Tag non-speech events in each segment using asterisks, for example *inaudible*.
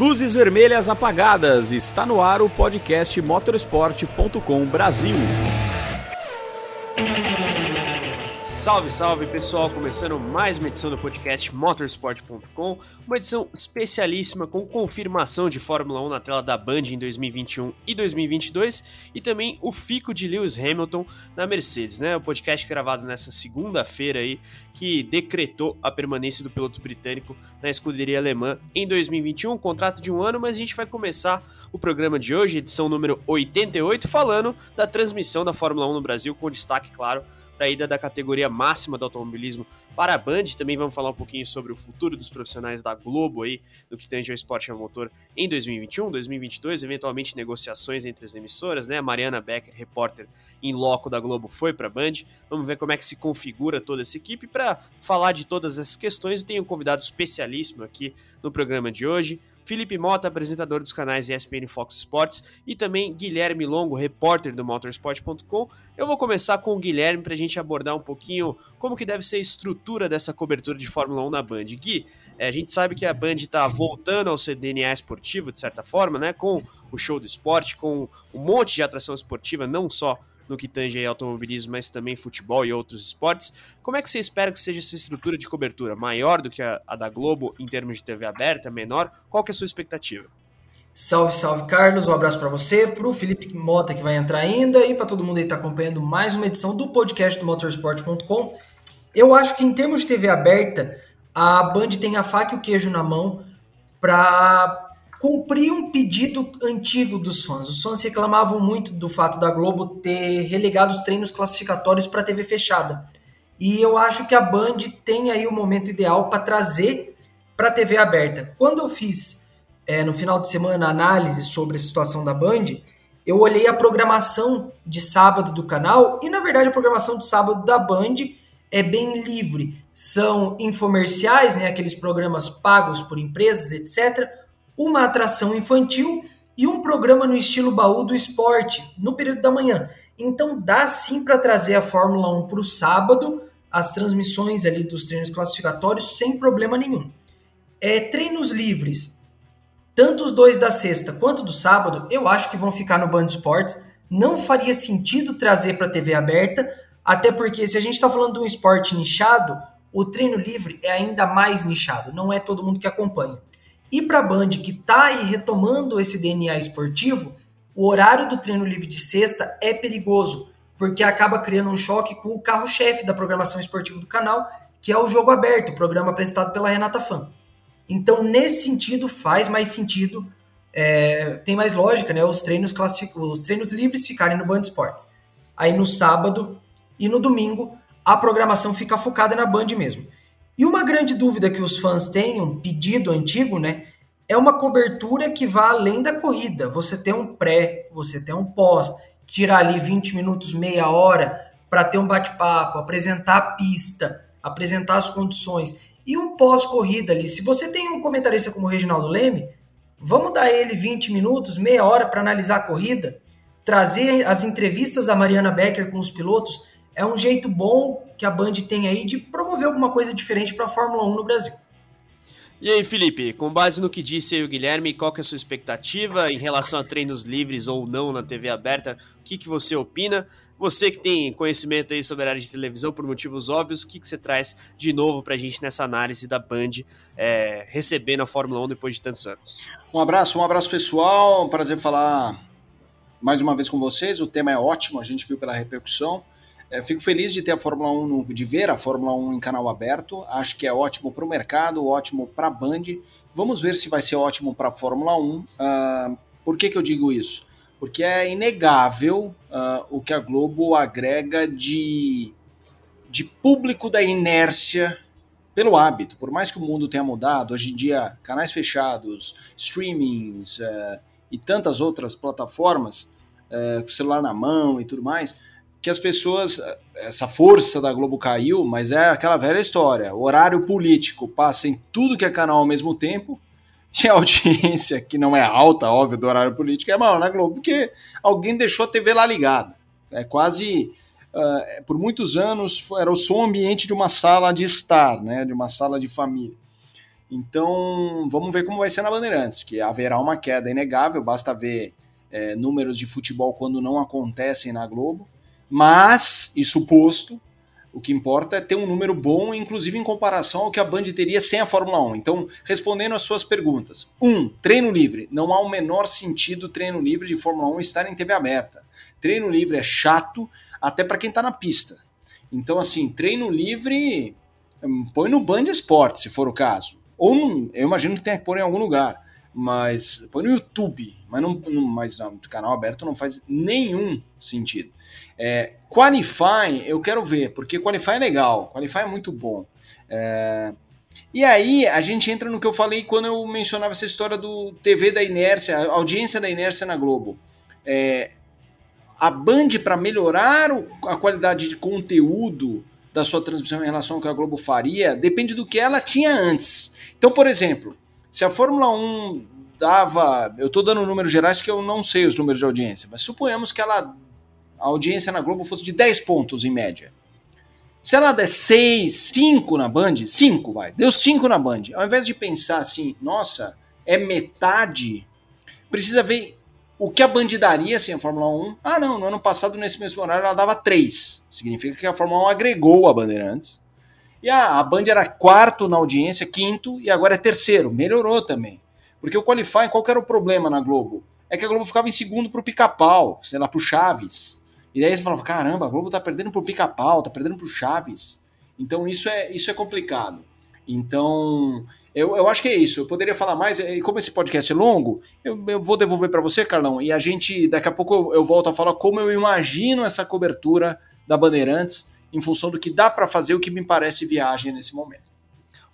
Luzes vermelhas apagadas. Está no ar o podcast motorsport.com Brasil. Salve, salve pessoal! Começando mais uma edição do podcast Motorsport.com, uma edição especialíssima com confirmação de Fórmula 1 na tela da Band em 2021 e 2022 e também o fico de Lewis Hamilton na Mercedes, né? O podcast gravado nessa segunda-feira aí que decretou a permanência do piloto britânico na escuderia alemã em 2021, um contrato de um ano, mas a gente vai começar o programa de hoje, edição número 88, falando da transmissão da Fórmula 1 no Brasil, com destaque, claro, para a ida da categoria máxima do automobilismo para a Band. Também vamos falar um pouquinho sobre o futuro dos profissionais da Globo aí, no que tange ao esporte a motor em 2021, 2022, eventualmente negociações entre as emissoras, né? A Mariana Becker, repórter em loco da Globo, foi para a Band. Vamos ver como é que se configura toda essa equipe para falar de todas essas questões. Tenho um convidado especialíssimo aqui no programa de hoje. Felipe Mota, apresentador dos canais ESPN Fox Sports, e também Guilherme Longo, repórter do motorsport.com. Eu vou começar com o Guilherme para a gente abordar um pouquinho como que deve ser a estrutura dessa cobertura de Fórmula 1 na Band. Gui, é, a gente sabe que a Band está voltando ao seu DNA esportivo, de certa forma, né? Com o show do esporte, com um monte de atração esportiva, não só no que tange automobilismo, mas também futebol e outros esportes. Como é que você espera que seja essa estrutura de cobertura? Maior do que a, a da Globo em termos de TV aberta? Menor? Qual que é a sua expectativa? Salve, salve, Carlos. Um abraço para você, para o Felipe Mota que vai entrar ainda e para todo mundo aí que está acompanhando mais uma edição do podcast do motorsport.com. Eu acho que em termos de TV aberta, a Band tem a faca e o queijo na mão para cumprir um pedido antigo dos fãs. Os fãs reclamavam muito do fato da Globo ter relegado os treinos classificatórios para TV fechada. E eu acho que a Band tem aí o momento ideal para trazer para a TV aberta. Quando eu fiz é, no final de semana análise sobre a situação da Band, eu olhei a programação de sábado do canal e na verdade a programação de sábado da Band é bem livre. São infomerciais, né, aqueles programas pagos por empresas, etc uma atração infantil e um programa no estilo baú do esporte no período da manhã. Então dá sim para trazer a Fórmula 1 para o sábado, as transmissões ali dos treinos classificatórios sem problema nenhum. É, treinos livres, tanto os dois da sexta quanto do sábado, eu acho que vão ficar no Band Esportes. Não faria sentido trazer para a TV aberta, até porque se a gente está falando de um esporte nichado, o treino livre é ainda mais nichado, não é todo mundo que acompanha. E para a Band, que está aí retomando esse DNA esportivo, o horário do treino livre de sexta é perigoso, porque acaba criando um choque com o carro-chefe da programação esportiva do canal, que é o Jogo Aberto, programa apresentado pela Renata Fã. Então, nesse sentido, faz mais sentido, é, tem mais lógica, né? Os treinos, os treinos livres ficarem no Band Esportes. Aí no sábado e no domingo, a programação fica focada na Band mesmo. E uma grande dúvida que os fãs têm, um pedido antigo, né? É uma cobertura que vá além da corrida. Você tem um pré, você tem um pós, tirar ali 20 minutos, meia hora para ter um bate-papo, apresentar a pista, apresentar as condições e um pós-corrida ali. Se você tem um comentarista como o Reginaldo Leme, vamos dar ele 20 minutos, meia hora para analisar a corrida, trazer as entrevistas da Mariana Becker com os pilotos é um jeito bom que a Band tem aí de promover alguma coisa diferente para a Fórmula 1 no Brasil. E aí, Felipe, com base no que disse aí o Guilherme, qual que é a sua expectativa em relação a treinos livres ou não na TV aberta? O que, que você opina? Você que tem conhecimento aí sobre a área de televisão por motivos óbvios, o que, que você traz de novo para a gente nessa análise da Band é, recebendo a Fórmula 1 depois de tantos anos? Um abraço, um abraço pessoal, um prazer falar mais uma vez com vocês. O tema é ótimo, a gente viu pela repercussão. É, fico feliz de ter a Fórmula 1, no, de ver a Fórmula 1 em canal aberto. Acho que é ótimo para o mercado, ótimo para a Band. Vamos ver se vai ser ótimo para a Fórmula 1. Uh, ah, por que, que eu digo isso? Porque é inegável uh, o que a Globo agrega de, de público da inércia pelo hábito. Por mais que o mundo tenha mudado, hoje em dia, canais fechados, streamings uh, e tantas outras plataformas, celular na mão e tudo mais que as pessoas, essa força da Globo caiu, mas é aquela velha história. O horário político passa em tudo que é canal ao mesmo tempo, e a *laughs* audiência, que não é alta, óbvio, do horário político, é maior na Globo, porque alguém deixou a TV lá ligada. É quase. Uh, por muitos anos era o som ambiente de uma sala de estar, né, de uma sala de família. Então, vamos ver como vai ser na Bandeirantes, porque haverá uma queda inegável, basta ver é, números de futebol quando não acontecem na Globo. Mas, isso posto, o que importa é ter um número bom, inclusive em comparação ao que a Band teria sem a Fórmula 1. Então, respondendo às suas perguntas. Um, treino livre. Não há o menor sentido treino livre de Fórmula 1 estar em TV aberta. Treino livre é chato, até para quem está na pista. Então, assim, treino livre, hum, põe no Band Esporte, se for o caso. Ou eu imagino que tenha que pôr em algum lugar. Mas põe no YouTube, mas, não, não, mas no canal aberto não faz nenhum sentido. É, Qualify, eu quero ver, porque Qualify é legal, Qualify é muito bom. É, e aí a gente entra no que eu falei quando eu mencionava essa história do TV da inércia, audiência da inércia na Globo. É, a Band, para melhorar o, a qualidade de conteúdo da sua transmissão em relação ao que a Globo faria, depende do que ela tinha antes. Então, por exemplo, se a Fórmula 1 dava. Eu estou dando números gerais que eu não sei os números de audiência, mas suponhamos que ela, a audiência na Globo fosse de 10 pontos em média. Se ela der 6, 5 na Band, 5 vai, deu 5 na Band. Ao invés de pensar assim, nossa, é metade, precisa ver o que a Band daria sem a Fórmula 1. Ah, não, no ano passado, nesse mesmo horário, ela dava 3. Significa que a Fórmula 1 agregou a Bandeirantes e a, a Band era quarto na audiência, quinto, e agora é terceiro. Melhorou também. Porque o Qualify, qual que era o problema na Globo? É que a Globo ficava em segundo pro pica-pau, sei lá, pro Chaves. E daí você falava, caramba, a Globo tá perdendo pro pica-pau, tá perdendo pro Chaves. Então isso é, isso é complicado. Então, eu, eu acho que é isso. Eu poderia falar mais, e como esse podcast é longo, eu, eu vou devolver para você, Carlão, e a gente, daqui a pouco eu, eu volto a falar como eu imagino essa cobertura da Bandeirantes em função do que dá para fazer, o que me parece viagem nesse momento.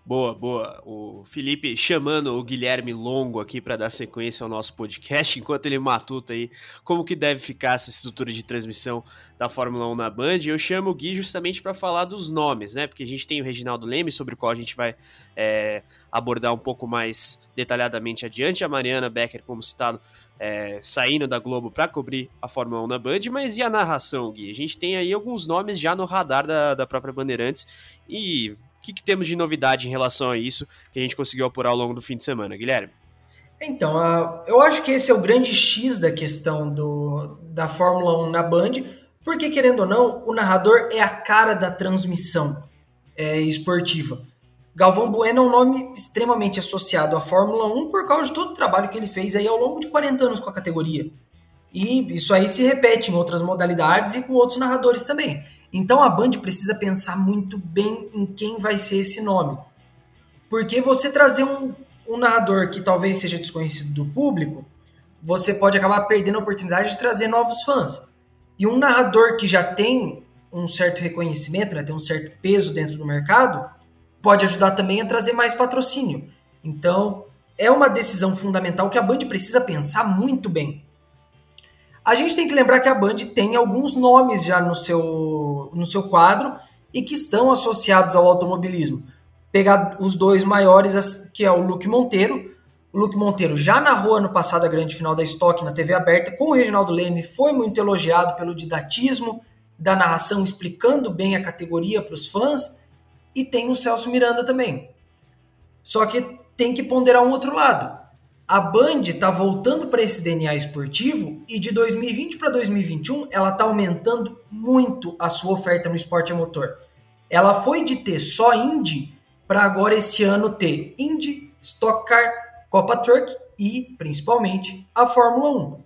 Boa, boa. O Felipe chamando o Guilherme Longo aqui para dar sequência ao nosso podcast, *laughs* enquanto ele matuta aí como que deve ficar essa estrutura de transmissão da Fórmula 1 na Band. Eu chamo o Gui justamente para falar dos nomes, né? Porque a gente tem o Reginaldo Leme, sobre o qual a gente vai é, abordar um pouco mais detalhadamente adiante. A Mariana Becker, como citado, é, saindo da Globo para cobrir a Fórmula 1 na Band. Mas e a narração, Gui? A gente tem aí alguns nomes já no radar da, da própria Bandeirantes e que, que temos de novidade em relação a isso que a gente conseguiu apurar ao longo do fim de semana, Guilherme? Então, eu acho que esse é o grande X da questão do, da Fórmula 1 na Band, porque, querendo ou não, o narrador é a cara da transmissão é, esportiva. Galvão Bueno é um nome extremamente associado à Fórmula 1 por causa de todo o trabalho que ele fez aí ao longo de 40 anos com a categoria. E isso aí se repete em outras modalidades e com outros narradores também. Então a Band precisa pensar muito bem em quem vai ser esse nome. Porque você trazer um, um narrador que talvez seja desconhecido do público, você pode acabar perdendo a oportunidade de trazer novos fãs. E um narrador que já tem um certo reconhecimento, né, tem um certo peso dentro do mercado, pode ajudar também a trazer mais patrocínio. Então, é uma decisão fundamental que a Band precisa pensar muito bem. A gente tem que lembrar que a Band tem alguns nomes já no seu, no seu quadro e que estão associados ao automobilismo. Pegar os dois maiores, que é o Luke Monteiro. O Luke Monteiro já narrou ano passado a grande final da Stock na TV aberta com o Reginaldo Leme, foi muito elogiado pelo didatismo da narração, explicando bem a categoria para os fãs. E tem o Celso Miranda também. Só que tem que ponderar um outro lado a Band está voltando para esse DNA esportivo e de 2020 para 2021 ela está aumentando muito a sua oferta no esporte a motor. Ela foi de ter só Indy para agora esse ano ter Indy, Stock Car, Copa Truck e, principalmente, a Fórmula 1.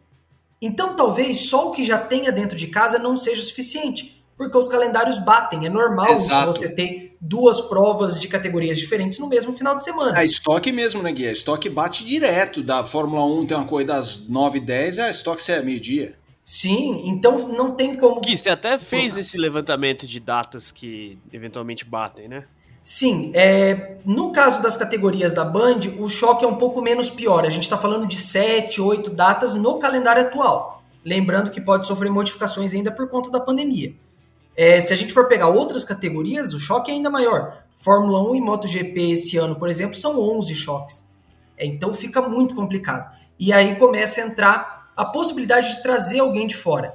Então talvez só o que já tenha dentro de casa não seja suficiente porque os calendários batem. É normal você ter duas provas de categorias diferentes no mesmo final de semana. A estoque mesmo, né, Gui? A estoque bate direto. Da Fórmula 1 tem uma corrida às 9 h 10 a estoque é meio-dia. Sim, então não tem como. Gui, você até fez esse levantamento de datas que eventualmente batem, né? Sim, é, no caso das categorias da Band, o choque é um pouco menos pior. A gente está falando de 7, 8 datas no calendário atual. Lembrando que pode sofrer modificações ainda por conta da pandemia. É, se a gente for pegar outras categorias, o choque é ainda maior. Fórmula 1 e MotoGP esse ano, por exemplo, são 11 choques. É, então fica muito complicado. E aí começa a entrar a possibilidade de trazer alguém de fora.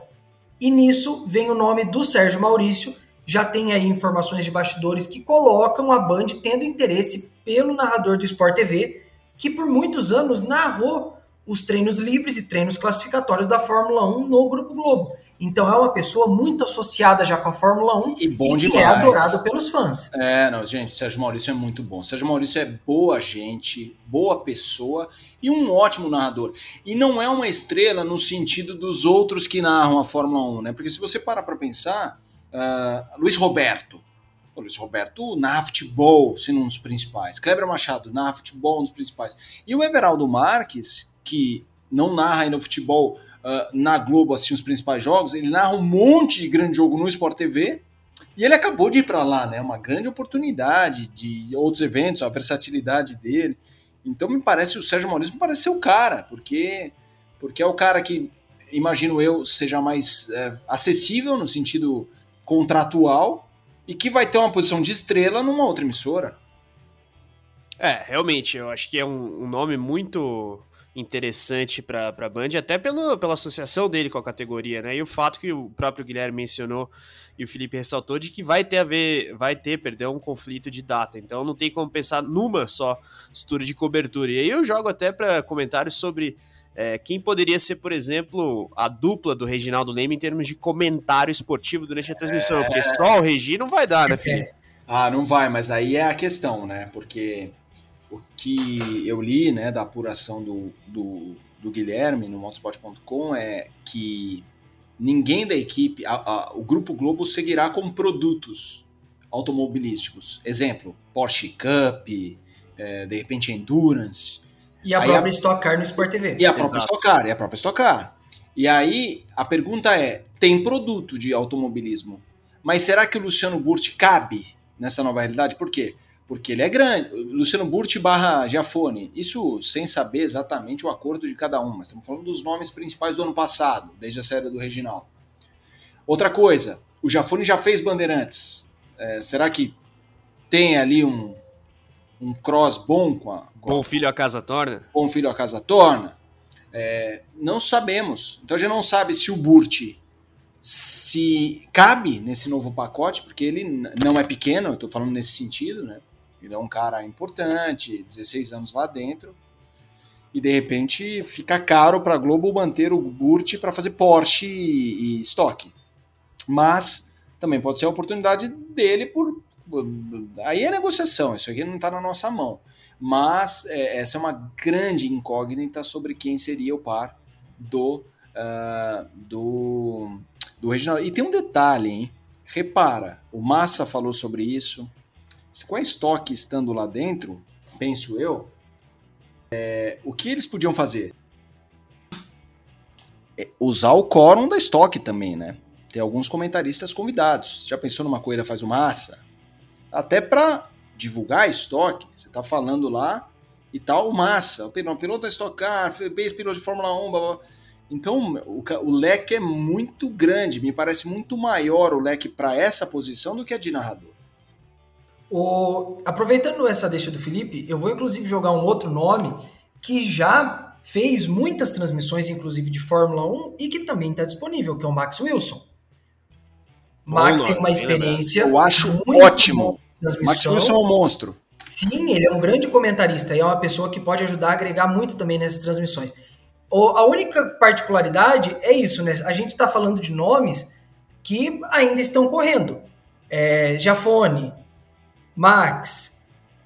E nisso vem o nome do Sérgio Maurício, já tem aí informações de bastidores que colocam a Band tendo interesse pelo narrador do Sport TV, que por muitos anos narrou os treinos livres e treinos classificatórios da Fórmula 1 no Grupo Globo. Então é uma pessoa muito associada já com a Fórmula 1 e, bom e demais. é adorado pelos fãs. É, não, gente, Sérgio Maurício é muito bom. Sérgio Maurício é boa gente, boa pessoa e um ótimo narrador. E não é uma estrela no sentido dos outros que narram a Fórmula 1, né? Porque se você parar para pensar, uh, Luiz Roberto, o Luiz Roberto narra futebol, sendo um dos principais. Kleber Machado narra futebol, um dos principais. E o Everaldo Marques, que não narra ainda o futebol uh, na Globo, assim, os principais jogos, ele narra um monte de grande jogo no Sport TV, e ele acabou de ir para lá, né? Uma grande oportunidade de outros eventos, a versatilidade dele. Então me parece, o Sérgio Maurício me parece ser o cara, porque, porque é o cara que, imagino eu, seja mais é, acessível no sentido contratual e que vai ter uma posição de estrela numa outra emissora. É, realmente, eu acho que é um, um nome muito interessante para a Band, até pelo, pela associação dele com a categoria, né? E o fato que o próprio Guilherme mencionou e o Felipe ressaltou de que vai ter a ver, vai ter, perdão, um conflito de data. Então não tem como pensar numa só estrutura de cobertura. E aí eu jogo até para comentários sobre é, quem poderia ser, por exemplo, a dupla do Reginaldo Leme em termos de comentário esportivo durante a transmissão, é... porque só o Regi não vai dar, né, Felipe? Ah, não vai, mas aí é a questão, né? Porque o que eu li né, da apuração do, do, do Guilherme no motorsport.com é que ninguém da equipe, a, a, o Grupo Globo seguirá com produtos automobilísticos. Exemplo, Porsche Cup, é, de repente Endurance. E a aí própria a, Stock Car no Sport TV. E a própria Exato. Stock Car, e a própria Stock Car. E aí a pergunta é, tem produto de automobilismo, mas será que o Luciano Burti cabe nessa nova realidade? Por quê? Porque ele é grande. Luciano Burti barra Giafone. Isso sem saber exatamente o acordo de cada um, mas estamos falando dos nomes principais do ano passado, desde a série do Reginaldo. Outra coisa, o Giafone já fez Bandeirantes. É, será que tem ali um, um cross bom com a. Com bom filho a casa torna? Bom filho a casa torna? É, não sabemos. Então a gente não sabe se o Burti se cabe nesse novo pacote, porque ele não é pequeno, eu estou falando nesse sentido, né? Ele é um cara importante, 16 anos lá dentro. E de repente fica caro para a Globo manter o Burt para fazer Porsche e, e estoque. Mas também pode ser a oportunidade dele por. Aí é negociação, isso aqui não está na nossa mão. Mas é, essa é uma grande incógnita sobre quem seria o par do, uh, do, do Reginaldo. E tem um detalhe, hein? Repara, o Massa falou sobre isso, com a estoque estando lá dentro, penso eu, é, o que eles podiam fazer? É usar o quórum da estoque também, né? Tem alguns comentaristas convidados. Já pensou numa coisa faz o massa? Até para divulgar estoque, você tá falando lá e tal, massa. O piloto da Stock fez piloto de Fórmula 1, blá, blá. Então, o, o, leque é muito grande, me parece muito maior o leque para essa posição do que a de narrador. O, aproveitando essa deixa do Felipe, eu vou inclusive jogar um outro nome que já fez muitas transmissões, inclusive de Fórmula 1, e que também está disponível, que é o Max Wilson. Max tem uma experiência. Eu acho ótimo. Max Wilson é um monstro. Sim, ele é um grande comentarista e é uma pessoa que pode ajudar a agregar muito também nessas transmissões. O, a única particularidade é isso, né? A gente está falando de nomes que ainda estão correndo. É, Jafone, Max,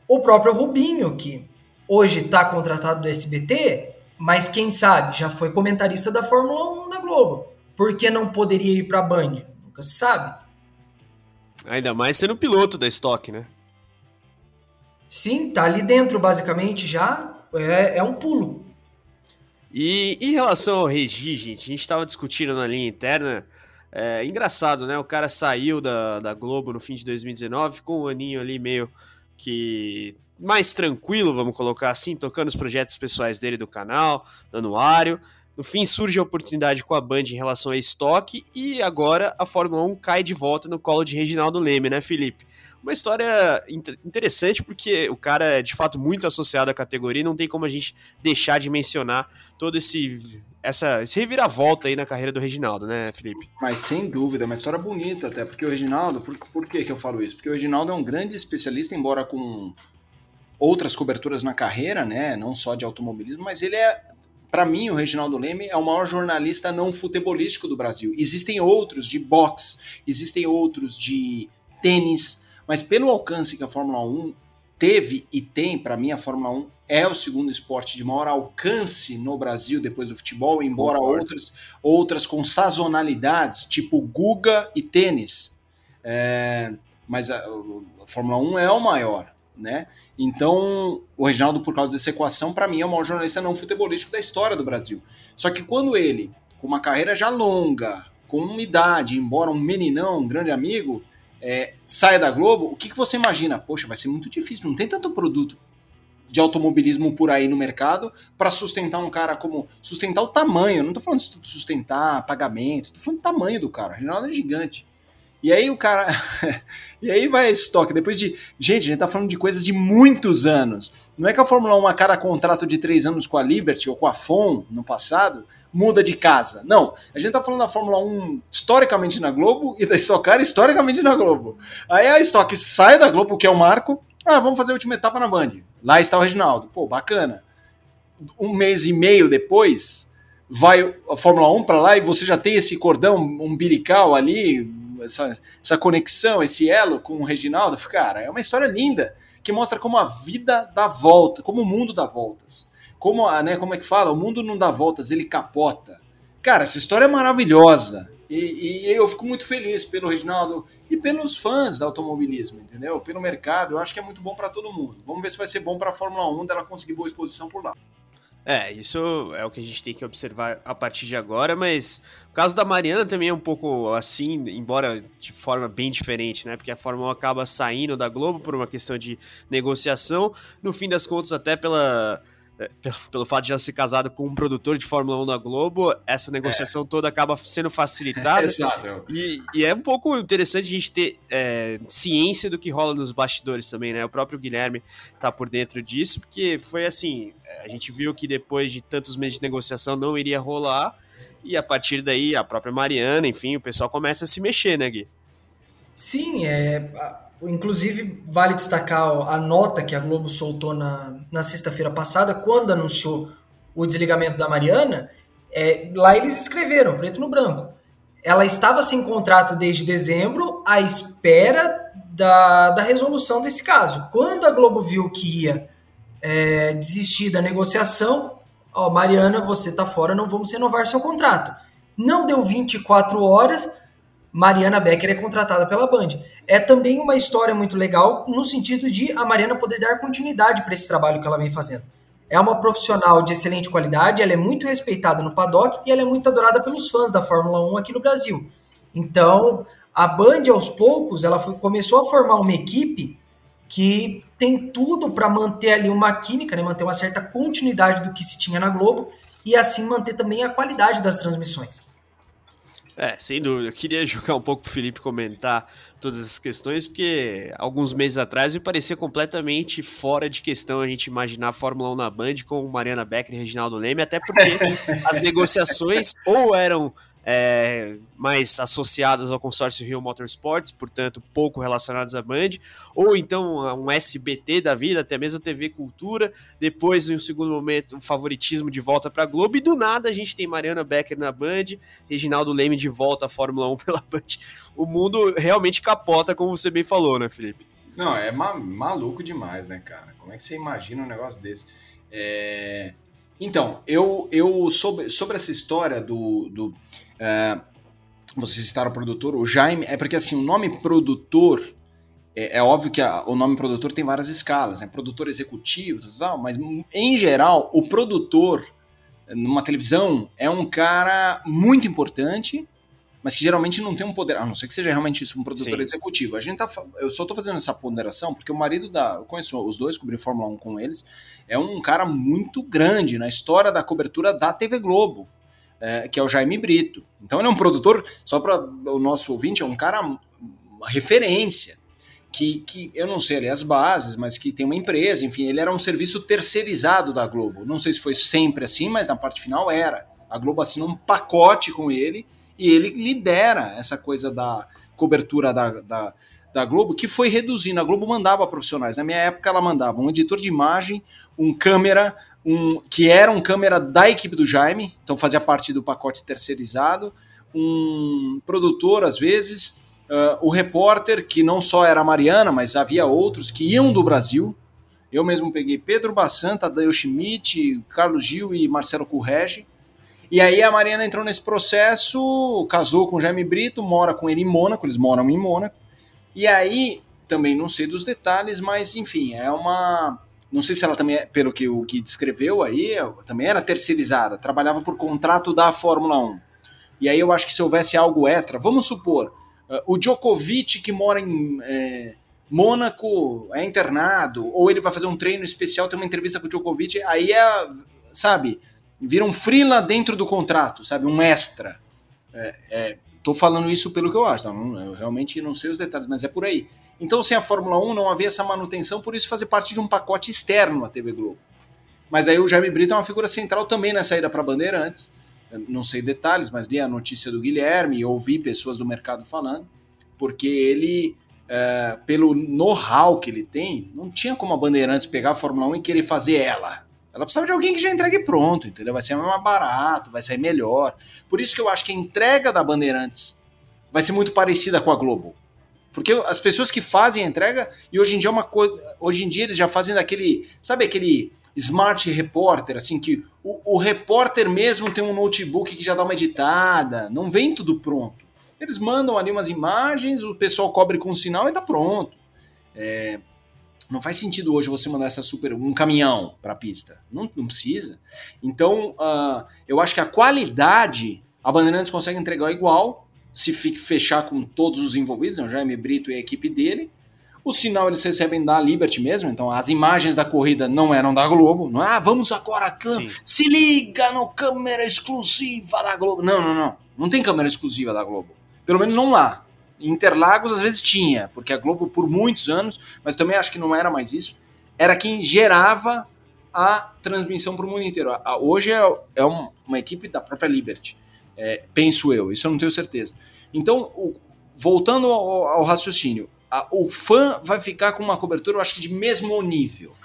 o próprio Rubinho, que hoje está contratado do SBT, mas quem sabe já foi comentarista da Fórmula 1 na Globo. Por que não poderia ir para a Band? Nunca se sabe. Ainda mais sendo piloto da Stock, né? Sim, tá ali dentro basicamente já. É, é um pulo. E em relação ao Regi, gente, a gente estava discutindo na linha interna é engraçado, né? O cara saiu da, da Globo no fim de 2019, ficou um aninho ali meio que mais tranquilo, vamos colocar assim, tocando os projetos pessoais dele do canal, do anuário. No fim surge a oportunidade com a Band em relação a estoque e agora a Fórmula 1 cai de volta no colo de Reginaldo Leme, né, Felipe? Uma história interessante porque o cara é de fato muito associado à categoria e não tem como a gente deixar de mencionar todo esse essa esse reviravolta aí na carreira do Reginaldo, né, Felipe? Mas sem dúvida, é uma história bonita até, porque o Reginaldo, por, por que, que eu falo isso? Porque o Reginaldo é um grande especialista, embora com outras coberturas na carreira, né, não só de automobilismo, mas ele é para mim, o Reginaldo Leme é o maior jornalista não futebolístico do Brasil. Existem outros de boxe, existem outros de tênis, mas pelo alcance que a Fórmula 1 teve e tem, para mim, a Fórmula 1 é o segundo esporte de maior alcance no Brasil depois do futebol, embora outras, outras com sazonalidades, tipo Guga e tênis. É, mas a, a, Fórmula 1 é o maior, né? Então, o Reginaldo, por causa dessa equação, para mim é o maior jornalista não futebolístico da história do Brasil. Só que quando ele, com uma carreira já longa, com uma idade, embora um meninão, um grande amigo, é, saia da Globo, o que, que você imagina? Poxa, vai ser muito difícil, não tem tanto produto de automobilismo por aí no mercado para sustentar um cara como. Sustentar o tamanho, não tô falando de sustentar pagamento, tô falando do tamanho do cara. O Reginaldo é gigante. E aí o cara. *laughs* e aí vai estoque. Depois de. Gente, a gente tá falando de coisas de muitos anos. Não é que a Fórmula 1, a cada contrato de três anos com a Liberty ou com a FOM no passado, muda de casa. Não, a gente tá falando da Fórmula 1 historicamente na Globo e da Stock Car historicamente na Globo. Aí a Stock sai da Globo, que é o marco, ah, vamos fazer a última etapa na Band. Lá está o Reginaldo. Pô, bacana. Um mês e meio depois, vai a Fórmula 1 para lá e você já tem esse cordão umbilical ali, essa, essa conexão, esse elo com o Reginaldo. Cara, é uma história linda que mostra como a vida dá volta, como o mundo dá voltas como, né, como é que fala? O mundo não dá voltas, ele capota. Cara, essa história é maravilhosa. E, e, eu fico muito feliz pelo Reginaldo e pelos fãs do automobilismo, entendeu? Pelo mercado, eu acho que é muito bom para todo mundo. Vamos ver se vai ser bom para a Fórmula 1 dela conseguir boa exposição por lá. É, isso é o que a gente tem que observar a partir de agora, mas o caso da Mariana também é um pouco assim, embora de forma bem diferente, né? Porque a Fórmula 1 acaba saindo da Globo por uma questão de negociação, no fim das contas, até pela pelo, pelo, fato de ela ser casada com um produtor de Fórmula 1 na Globo, essa negociação é. toda acaba sendo facilitada. *laughs* Exato. E, e, é um pouco interessante a gente ter é, ciência do que rola nos bastidores também, né? O próprio Guilherme tá por dentro disso, porque foi assim: a gente viu que depois de tantos meses de negociação não iria rolar, e a partir daí a própria Mariana, enfim, o pessoal começa a se mexer, né, Gui? Sim, é Inclusive, vale destacar a nota que a Globo soltou na, na sexta-feira passada, quando anunciou o desligamento da Mariana. É, lá eles escreveram, preto no branco. Ela estava sem contrato desde dezembro, à espera da, da resolução desse caso. Quando a Globo viu que ia é, desistir da negociação, ó, Mariana, você está fora, não vamos renovar seu contrato. Não deu 24 horas, Mariana Becker é contratada pela Band. É também uma história muito legal no sentido de a Mariana poder dar continuidade para esse trabalho que ela vem fazendo. É uma profissional de excelente qualidade, ela é muito respeitada no paddock e ela é muito adorada pelos fãs da Fórmula 1 aqui no Brasil. Então, a Band aos poucos, ela foi, começou a formar uma equipe que tem tudo para manter ali uma química, né, manter uma certa continuidade do que se tinha na Globo e assim manter também a qualidade das transmissões. É, sem dúvida. Eu queria *laughs* jogar um pouco pro Felipe comentar todas essas questões, porque alguns meses atrás me parecia completamente fora de questão a gente imaginar a Fórmula 1 na Band com Mariana Becker e Reginaldo Leme, até porque *laughs* as negociações ou eram é, mais associadas ao consórcio Rio Motorsports, portanto pouco relacionadas à Band, ou então um SBT da vida, até mesmo TV Cultura, depois em um segundo momento um favoritismo de volta para a Globo, e do nada a gente tem Mariana Becker na Band, Reginaldo Leme de volta à Fórmula 1 *laughs* pela Band. O mundo realmente capota, como você bem falou, né, Felipe? Não, é ma maluco demais, né, cara? Como é que você imagina um negócio desse? É... Então, eu, eu sobre, sobre essa história do, do é, vocês citaram o produtor, o Jaime, é porque assim, o nome produtor, é, é óbvio que a, o nome produtor tem várias escalas, né? Produtor executivo, tal, mas em geral, o produtor numa televisão é um cara muito importante, mas que geralmente não tem um poder, a não ser que seja realmente isso, um produtor Sim. executivo. A gente tá, eu só tô fazendo essa ponderação porque o marido da, eu conheço os dois, cobri Fórmula 1 com eles, é um cara muito grande na história da cobertura da TV Globo é, que é o Jaime Brito. Então ele é um produtor, só para o nosso ouvinte, é um cara, uma referência. que, que eu não sei ali as bases, mas que tem uma empresa, enfim, ele era um serviço terceirizado da Globo. Não sei se foi sempre assim, mas na parte final era. A Globo assina um pacote com ele e ele lidera essa coisa da cobertura da, da, da Globo, que foi reduzindo. A Globo mandava profissionais. Na minha época, ela mandava um editor de imagem, um câmera, um que era um câmera da equipe do Jaime, então fazia parte do pacote terceirizado, um produtor, às vezes, uh, o repórter, que não só era a Mariana, mas havia outros que iam do Brasil. Eu mesmo peguei Pedro Bassanta, Dale Schmidt, Carlos Gil e Marcelo Currege. E aí a Mariana entrou nesse processo, casou com o Jaime Brito, mora com ele em Mônaco, eles moram em Mônaco. E aí, também não sei dos detalhes, mas enfim, é uma. Não sei se ela também, é, pelo que o que descreveu aí, também era terceirizada, trabalhava por contrato da Fórmula 1. E aí eu acho que se houvesse algo extra, vamos supor, uh, o Djokovic que mora em é, Mônaco é internado, ou ele vai fazer um treino especial, tem uma entrevista com o Djokovic, aí é, sabe, vira um freela dentro do contrato, sabe, um extra. É, é, tô falando isso pelo que eu acho, tá? eu realmente não sei os detalhes, mas é por aí. Então, sem a Fórmula 1 não havia essa manutenção, por isso fazer parte de um pacote externo à TV Globo. Mas aí o Jaime Brito é uma figura central também na saída para a bandeira antes não sei detalhes, mas li a notícia do Guilherme e ouvi pessoas do mercado falando, porque ele, é, pelo know-how que ele tem, não tinha como a Bandeirantes pegar a Fórmula 1 e querer fazer ela. Ela precisava de alguém que já entregue pronto, entendeu? Vai ser mais barato, vai sair melhor. Por isso que eu acho que a entrega da Bandeirantes vai ser muito parecida com a Globo. Porque as pessoas que fazem a entrega, e hoje em dia é uma coisa. Hoje em dia eles já fazem daquele. Sabe aquele smart repórter, assim, que o, o, repórter mesmo tem um notebook que já dá uma editada, não vem tudo pronto. Eles mandam ali umas imagens, o pessoal cobre com um sinal e tá pronto. É, não faz sentido hoje você mandar essa super um caminhão para a pista, não, não, precisa. Então, uh, eu acho que a qualidade a Bandeirantes consegue entregar igual se fechar com todos os envolvidos, né, o Jaime Brito e a equipe dele. O sinal eles recebem da Liberty mesmo, então as imagens da corrida não eram da Globo. Não, ah, vamos agora, cam se liga no câmera exclusiva da Globo. Não, não, não. Não tem câmera exclusiva da Globo. Pelo menos não lá. Interlagos às vezes tinha, porque a Globo por muitos anos, mas também acho que não era mais isso, era quem gerava a transmissão para o mundo inteiro. Hoje é, é uma equipe da própria Liberty, é, penso eu, isso eu não tenho certeza. Então, o, voltando ao, ao raciocínio, a, o fã vai ficar com uma cobertura, eu acho que de mesmo nível.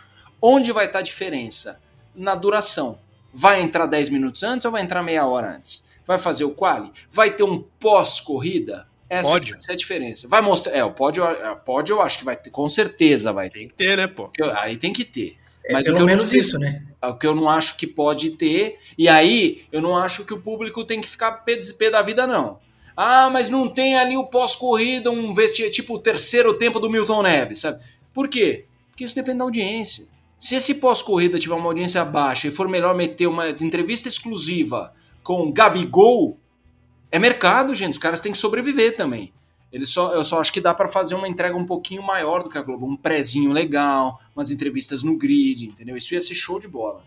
Onde vai estar a diferença? Na duração. Vai entrar 10 minutos antes ou vai entrar meia hora antes? Vai fazer o quali? Vai ter um pós-corrida? Essa, pódio. é a diferença. Vai mostrar. É, o pódio, é, pódio eu acho que vai ter, com certeza vai ter. Tem que ter, né, pô? Aí tem que ter. É, Mas pelo menos sei, isso, né? É o que eu não acho que pode ter. E aí, eu não acho que o público tem que ficar pé, pé da vida, não. Ah, mas não tem ali o pós-corrida, um vestir tipo o terceiro tempo do Milton Neves, sabe? Por quê? Porque isso depende da audiência. Se esse pós-corrida tiver uma audiência baixa e for melhor meter uma entrevista exclusiva com Gabigol, é mercado, gente. Os caras têm que sobreviver também. Eles só, eu só acho que dá para fazer uma entrega um pouquinho maior do que a Globo. Um prezinho legal, umas entrevistas no grid, entendeu? Isso ia ser show de bola.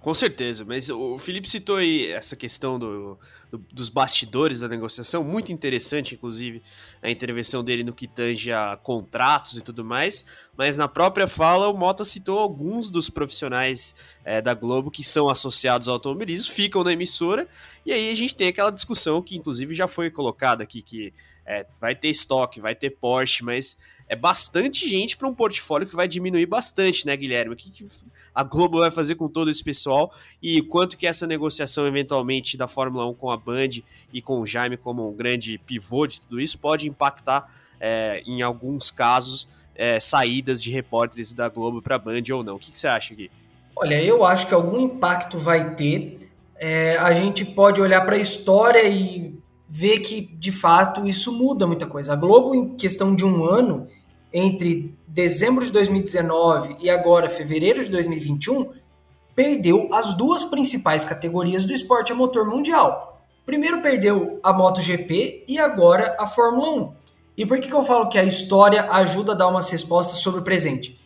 Com certeza, mas o Felipe citou aí essa questão do, do, dos bastidores da negociação, muito interessante, inclusive, a intervenção dele no que tange a contratos e tudo mais, mas na própria fala o Mota citou alguns dos profissionais é, da Globo que são associados ao automobilismo, ficam na emissora, e aí a gente tem aquela discussão que inclusive já foi colocada aqui, que é, vai ter estoque, vai ter Porsche, mas é bastante gente para um portfólio que vai diminuir bastante, né, Guilherme? O que, que, a Globo vai fazer com todo esse pessoal e quanto que essa negociação eventualmente da Fórmula 1 com a Band e com o Jaime como um grande pivô de tudo isso pode impactar é, em alguns casos é, saídas de repórteres da Globo para a Band ou não? O que, que, você acha, Gui? Olha, eu acho que algum impacto vai ter. É, a gente pode olhar para a história e vê que, de fato, isso muda muita coisa. A Globo, em questão de um ano, entre dezembro de 2019 e agora fevereiro de 2021, perdeu as duas principais categorias do esporte a motor mundial. Primeiro perdeu a MotoGP e agora a Fórmula 1. E por que, que eu falo que a história ajuda a dar umas respostas sobre o presente?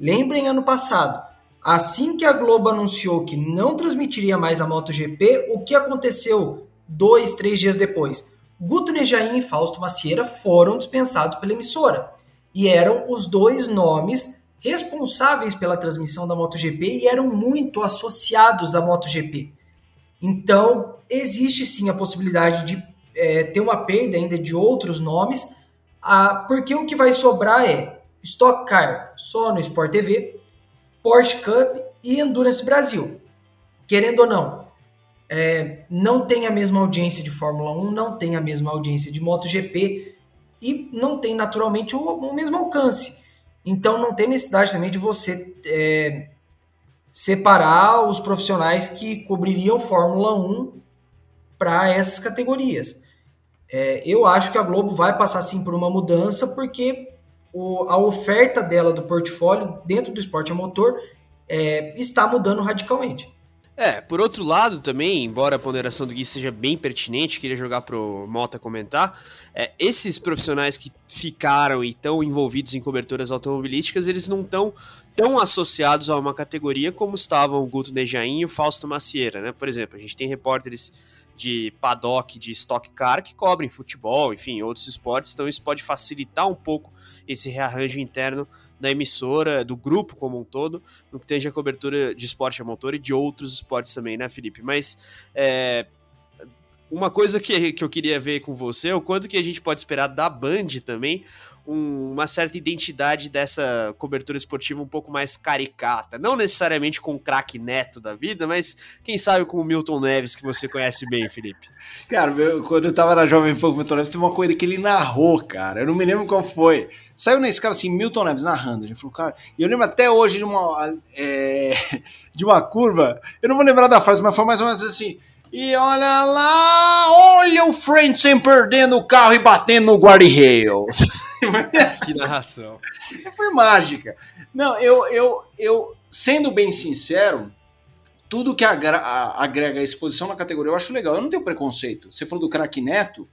Lembrem ano passado, assim que a Globo anunciou que não transmitiria mais a MotoGP, o que aconteceu dois, três dias depois. Guto Nejaim e Fausto Macieira foram dispensados pela emissora. E eram os dois nomes responsáveis pela transmissão da MotoGP e eram muito associados à MotoGP. Então, existe sim a possibilidade de é, ter uma perda ainda de outros nomes, ah, porque o que vai sobrar é Stock Car só no Sport TV, Porsche Cup e Endurance Brasil. Querendo ou não, é, não tem a mesma audiência de Fórmula 1, não tem a mesma audiência de MotoGP e não tem naturalmente o, o mesmo alcance. Então não tem necessidade também de você é, separar os profissionais que cobririam Fórmula 1 para essas categorias. É, eu acho que a Globo vai passar sim por uma mudança, porque o, a oferta dela do portfólio dentro do esporte a motor é, está mudando radicalmente. É, por outro lado também, embora a ponderação do Gui seja bem pertinente, queria jogar pro Mota comentar, é, esses profissionais que ficaram e estão envolvidos em coberturas automobilísticas, eles não estão tão associados a uma categoria como estavam o Guto Nejain e o Fausto Macieira, né? Por exemplo, a gente tem repórteres de paddock, de stock car que cobrem futebol, enfim, outros esportes, então isso pode facilitar um pouco esse rearranjo interno da emissora, do grupo como um todo, no que tange a cobertura de esporte a motor e de outros esportes também, né, Felipe? Mas é, uma coisa que, que eu queria ver com você é o quanto que a gente pode esperar da Band também, um, uma certa identidade dessa cobertura esportiva um pouco mais caricata. Não necessariamente com o craque neto da vida, mas quem sabe com o Milton Neves, que você conhece bem, Felipe. Cara, quando eu tava na Jovem Pan com o Milton Neves, tem uma coisa que ele narrou, cara. Eu não me lembro qual foi. Saiu nesse cara assim, Milton Neves narrando. A gente falou, cara, e eu lembro até hoje de uma, é, *laughs* de uma curva. Eu não vou lembrar da frase, mas foi mais ou menos assim. E olha lá, olha o Frentzen perdendo o carro e batendo no guarda-rail. *laughs* que narração. Foi mágica. Não, eu, eu, eu, sendo bem sincero, tudo que agrega exposição na categoria eu acho legal. Eu não tenho preconceito. Você falou do craque Neto,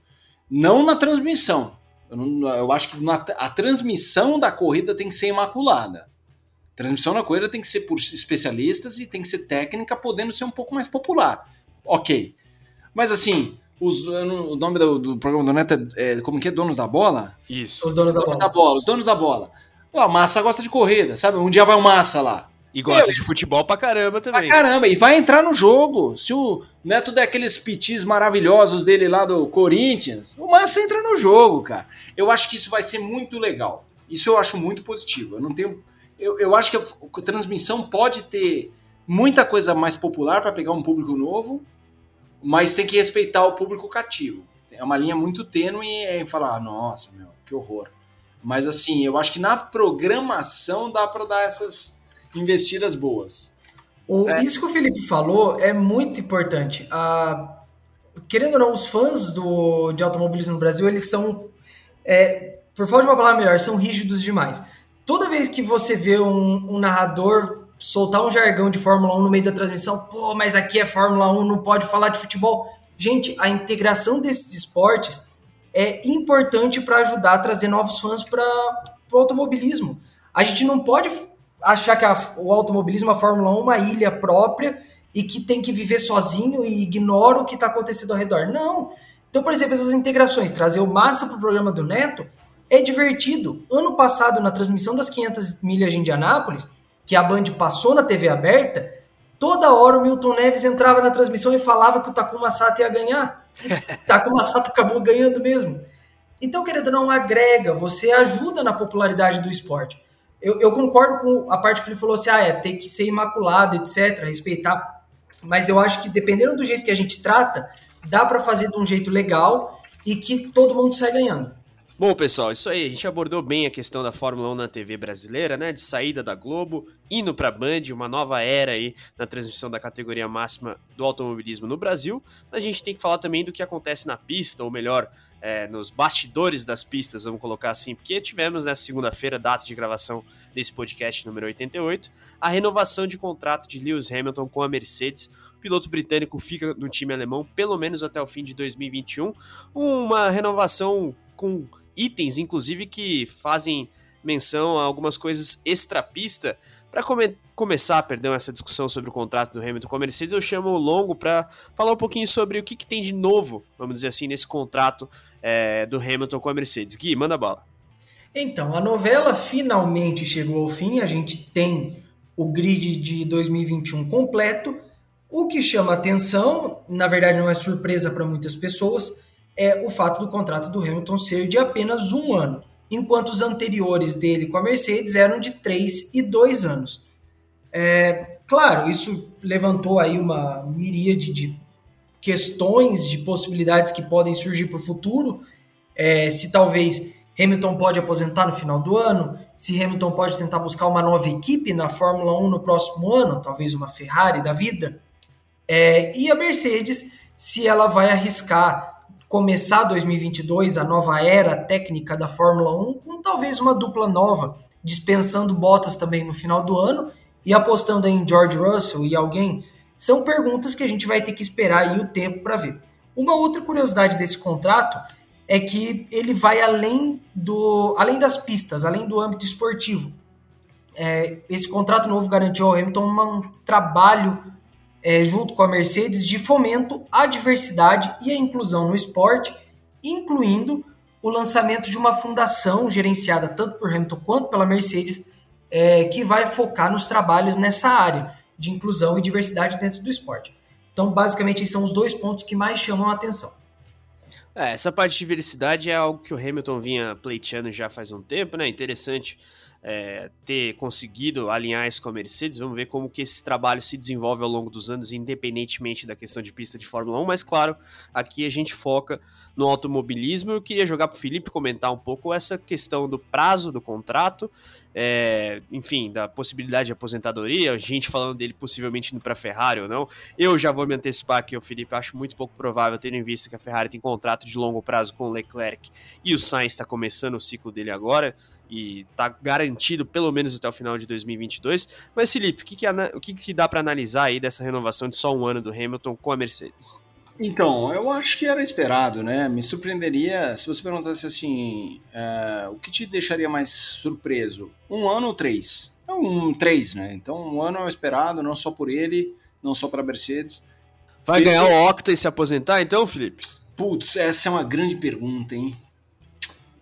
não na transmissão. Eu, não, eu acho que na, a transmissão da corrida tem que ser imaculada. A transmissão na corrida tem que ser por especialistas e tem que ser técnica, podendo ser um pouco mais popular ok. Mas assim, os, o nome do, do, programa do Neto é, é, como que é? Donos da Bola? Isso. Os donos, da, donos bola. da bola. Os donos da bola. Pô, a Massa gosta de corrida, sabe? Um dia vai o Massa lá. E gosta Eu, de futebol pra caramba também. Pra caramba, e vai entrar no jogo. Se o Neto der aqueles pitis maravilhosos dele lá do Corinthians, o Massa entra no jogo, cara. Eu acho que isso vai ser muito legal. Isso eu acho muito positivo. Eu não tenho. Eu, eu acho que a, a transmissão pode ter muita coisa mais popular para pegar um público novo, mas tem que respeitar o público cativo. É uma linha muito tênue em falar, nossa, meu, que horror. Mas assim, eu acho que na programação dá para dar essas investidas boas. O, é. Isso que o Felipe falou é muito importante. Ah, querendo ou não, os fãs do, de automobilismo no Brasil, eles são, é, por falta de uma palavra melhor, são rígidos demais. Toda vez que você vê um, um narrador soltar um jargão de Fórmula 1 no meio da transmissão, pô, mas aqui é Fórmula 1, não pode falar de futebol. Gente, a integração desses esportes é importante para ajudar a trazer novos fãs para o automobilismo. A gente não pode achar que a, o automobilismo, a Fórmula 1, é uma ilha própria e que tem que viver sozinho e ignora o que está acontecendo ao redor. Não. Então, por exemplo, essas integrações, trazer o Massa para o programa do Neto é divertido. Ano passado, na transmissão das 500 milhas de Indianápolis, que a Band passou na TV aberta, toda hora o Milton Neves entrava na transmissão e falava que o Takuma Sato ia ganhar. *laughs* Takuma Sato acabou ganhando mesmo. Então, querendo não, agrega, você ajuda na popularidade do esporte. Eu, eu, concordo com a parte que ele falou assim, ah, é, tem que ser imaculado, etc., respeitar. Mas eu acho que dependendo do jeito que a gente trata, dá para fazer de um jeito legal e que todo mundo sai ganhando. Bom, pessoal, isso aí. A gente abordou bem a questão da Fórmula 1 na TV brasileira, né? De saída da Globo, indo para Band, uma nova era aí na transmissão da categoria máxima do automobilismo no Brasil. A gente tem que falar também do que acontece na pista, ou melhor, é, nos bastidores das pistas, vamos colocar assim, porque tivemos nessa segunda-feira, data de gravação desse podcast número 88, a renovação de contrato de Lewis Hamilton com a Mercedes. O piloto britânico fica no time alemão pelo menos até o fim de 2021. Uma renovação com itens, inclusive, que fazem menção a algumas coisas extra-pista. Para começar, perdão, essa discussão sobre o contrato do Hamilton com a Mercedes, eu chamo o Longo para falar um pouquinho sobre o que, que, tem de novo, vamos dizer assim, nesse contrato é, do Hamilton com a Mercedes. Gui, manda bala. Então, a novela finalmente chegou ao fim, a gente tem o grid de 2021 completo. O que chama atenção, na verdade não é surpresa para muitas pessoas, é o fato do contrato do Hamilton ser de apenas um ano, enquanto os anteriores dele com a Mercedes eram de três e dois anos. É, claro, isso levantou aí uma miríade de questões, de possibilidades que podem surgir para o futuro, é, se talvez Hamilton pode aposentar no final do ano, se Hamilton pode tentar buscar uma nova equipe na Fórmula 1 no próximo ano, talvez uma Ferrari da vida, é, e a Mercedes, se ela vai arriscar começar 2022, a nova era técnica da Fórmula 1, com talvez uma dupla nova, dispensando Bottas também no final do ano e apostando em George Russell e alguém, são perguntas que a gente vai ter que esperar aí o tempo para ver. Uma outra curiosidade desse contrato é que ele vai além do além das pistas, além do âmbito esportivo. É, esse contrato novo garantiu ao Hamilton um trabalho é, junto com a Mercedes de fomento à diversidade e à inclusão no esporte, incluindo o lançamento de uma fundação gerenciada tanto por Hamilton quanto pela Mercedes, é, que vai focar nos trabalhos nessa área de inclusão e diversidade dentro do esporte. Então, basicamente, são os dois pontos que mais chamam a atenção. É, essa parte de diversidade é algo que o Hamilton vinha pleiteando já faz um tempo, né? Interessante é, ter conseguido alinhar isso com a Mercedes. Vamos ver como que esse trabalho se desenvolve ao longo dos anos, independentemente da questão de pista de Fórmula 1. Mas claro, aqui a gente foca no automobilismo. Eu queria jogar para o Felipe comentar um pouco essa questão do prazo do contrato, é, enfim, da possibilidade de aposentadoria. A gente falando dele possivelmente indo para Ferrari ou não. Eu já vou me antecipar aqui, o Felipe, acho muito pouco provável, tendo em vista que a Ferrari tem contrato de longo prazo com o Leclerc e o Sainz está começando o ciclo dele agora e tá garantido pelo menos até o final de 2022. Mas Felipe, o que, que, o que, que dá para analisar aí dessa renovação de só um ano do Hamilton com a Mercedes? Então, eu acho que era esperado, né? Me surpreenderia se você perguntasse assim: uh, o que te deixaria mais surpreso? Um ano ou três? É um três, né? Então, um ano é esperado, não só por ele, não só para a Mercedes. Vai ganhar o Octa e se aposentar, então, Felipe? Putz, essa é uma grande pergunta, hein?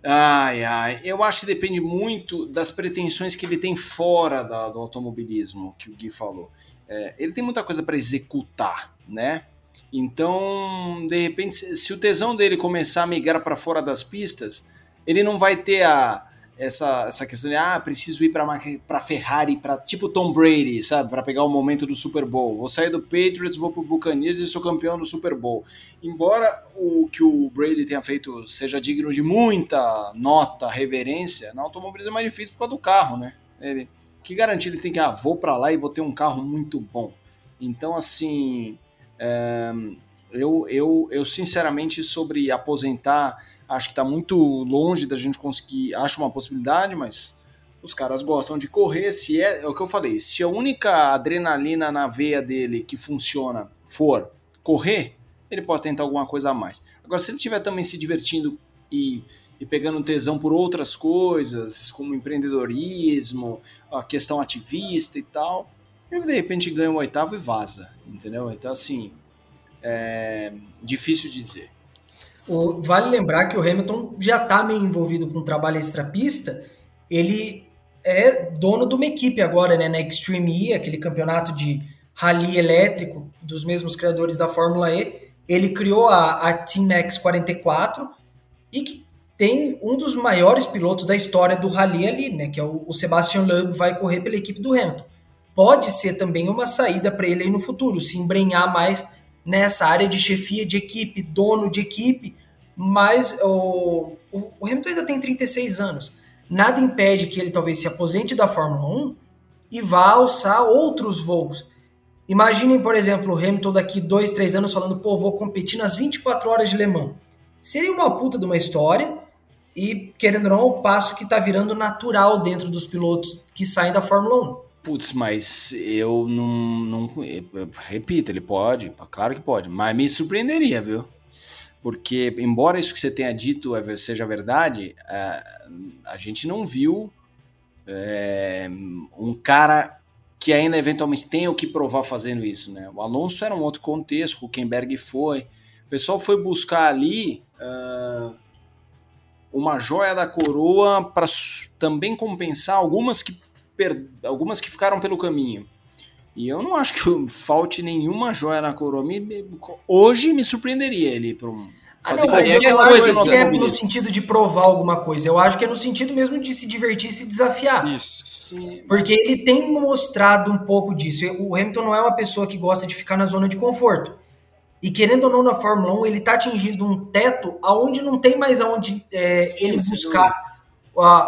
Ai, ai. Eu acho que depende muito das pretensões que ele tem fora da, do automobilismo, que o Gui falou. É, ele tem muita coisa para executar, né? Então, de repente, se o tesão dele começar a migrar para fora das pistas, ele não vai ter a, essa, essa questão de, ah, preciso ir para Ferrari, para tipo Tom Brady, sabe, para pegar o momento do Super Bowl. Vou sair do Patriots, vou pro Buccaneers e sou campeão do Super Bowl. Embora o que o Brady tenha feito seja digno de muita nota, reverência, na automobilismo é mais difícil por causa do carro, né? Ele, que garantia ele tem que, ah, vou para lá e vou ter um carro muito bom. Então, assim, eu, eu, eu sinceramente sobre aposentar Acho que está muito longe da gente conseguir. Acho uma possibilidade, mas os caras gostam de correr. Se é, é o que eu falei, se a única adrenalina na veia dele que funciona for correr, ele pode tentar alguma coisa a mais. Agora, se ele estiver também se divertindo e, e pegando tesão por outras coisas, como empreendedorismo, a questão ativista e tal, ele de repente ganha um oitavo e vaza, entendeu? Então, assim, é difícil dizer. O, vale lembrar que o Hamilton já está meio envolvido com o trabalho extrapista. Ele é dono de uma equipe agora, né, na Extreme E, aquele campeonato de rally elétrico dos mesmos criadores da Fórmula E. Ele criou a, a Team X44 e que tem um dos maiores pilotos da história do rally ali, né, que é o, o Sebastian Loeb, vai correr pela equipe do Hamilton. Pode ser também uma saída para ele aí no futuro, se embrenhar mais nessa área de chefia de equipe, dono de equipe, mas o, o Hamilton ainda tem 36 anos. Nada impede que ele talvez se aposente da Fórmula 1 e vá alçar outros voos. Imaginem, por exemplo, o Hamilton daqui dois, três anos falando, pô, vou competir nas 24 horas de Le Mans. Seria uma puta de uma história e, querendo ou não, o passo que tá virando natural dentro dos pilotos que saem da Fórmula 1. Putz, mas eu não, não. Repito, ele pode, claro que pode, mas me surpreenderia, viu? porque embora isso que você tenha dito é, seja verdade, é, a gente não viu é, um cara que ainda eventualmente tem o que provar fazendo isso, né? O Alonso era um outro contexto, o Huckenberg foi, o pessoal foi buscar ali uh, uma joia da coroa para também compensar algumas que, per... algumas que ficaram pelo caminho. E eu não acho que falte nenhuma joia na coroa. Me, hoje me surpreenderia ele para um. Ah, não, mas eu não acho que é no sentido de provar alguma coisa. Eu acho que é no sentido mesmo de se divertir e se desafiar. Isso. Porque ele tem mostrado um pouco disso. O Hamilton não é uma pessoa que gosta de ficar na zona de conforto. E querendo ou não na Fórmula 1, ele está atingindo um teto aonde não tem mais aonde é, ele buscar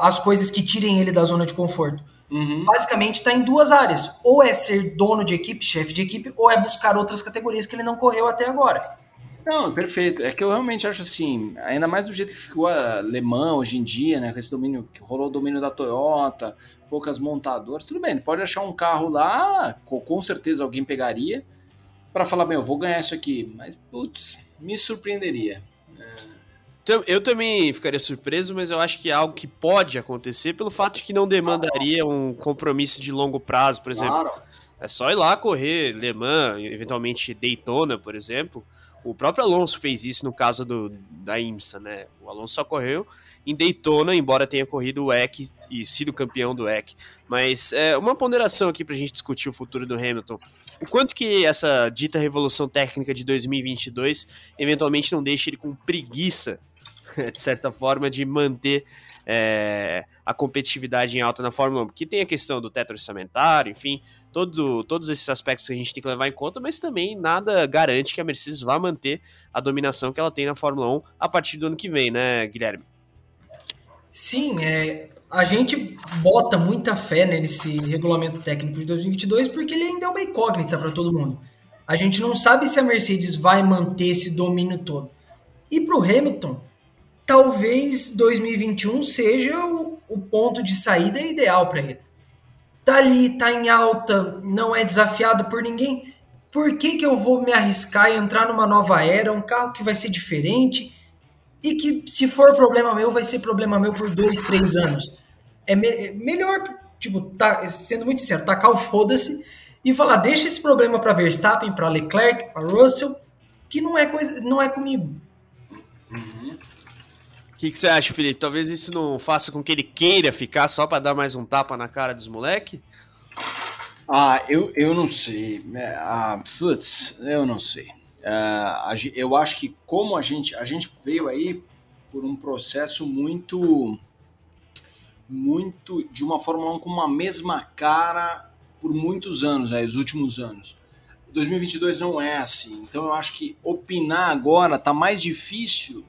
as coisas que tirem ele da zona de conforto. Uhum. Basicamente está em duas áreas. Ou é ser dono de equipe, chefe de equipe, ou é buscar outras categorias que ele não correu até agora. Não, perfeito. É que eu realmente acho assim, ainda mais do jeito que ficou alemão hoje em dia, né? Com esse domínio, que rolou o domínio da Toyota, poucas montadoras, tudo bem, ele pode achar um carro lá, com certeza alguém pegaria, para falar, bem, eu vou ganhar isso aqui. Mas, putz, me surpreenderia. Eu também ficaria surpreso, mas eu acho que é algo que pode acontecer pelo fato de que não demandaria um compromisso de longo prazo, por exemplo. Claro. É só ir lá correr Le Mans, eventualmente Daytona, por exemplo. O próprio Alonso fez isso no caso do, da IMSA, né? O Alonso só correu em Daytona, embora tenha corrido o EC e sido campeão do EC. Mas é uma ponderação aqui para a gente discutir o futuro do Hamilton. O quanto que essa dita revolução técnica de 2022 eventualmente não deixa ele com preguiça, *laughs* de certa forma, de manter é, a competitividade em alta na Fórmula 1. Porque tem a questão do teto orçamentário, enfim, todo, todos esses aspectos que a gente tem que levar em conta, mas também nada garante que a Mercedes vá manter a dominação que ela tem na Fórmula 1 a partir do ano que vem, né, Guilherme? Sim, é, a gente bota muita fé nesse regulamento técnico de 2022 porque ele ainda é uma incógnita para todo mundo. A gente não sabe se a Mercedes vai manter esse domínio todo. E para o Hamilton, talvez 2021 seja o, o ponto de saída ideal para ele. Tá ali, tá em alta, não é desafiado por ninguém. Por que, que eu vou me arriscar e entrar numa nova era, um carro que vai ser diferente e que, se for problema meu, vai ser problema meu por dois, três anos? É me melhor, tipo, tá, sendo muito sincero, tacar o foda-se e falar: deixa esse problema para Verstappen, para Leclerc, para Russell, que não é, coisa, não é comigo. Uhum que, que você acha, Felipe? Talvez isso não faça com que ele queira ficar só para dar mais um tapa na cara dos moleque? Ah, eu, eu não sei. É, ah, putz, eu não sei. Uh, eu acho que como a gente, a gente veio aí por um processo muito muito de uma Fórmula 1 com uma mesma cara por muitos anos, aí, os últimos anos. 2022 não é assim. Então eu acho que opinar agora tá mais difícil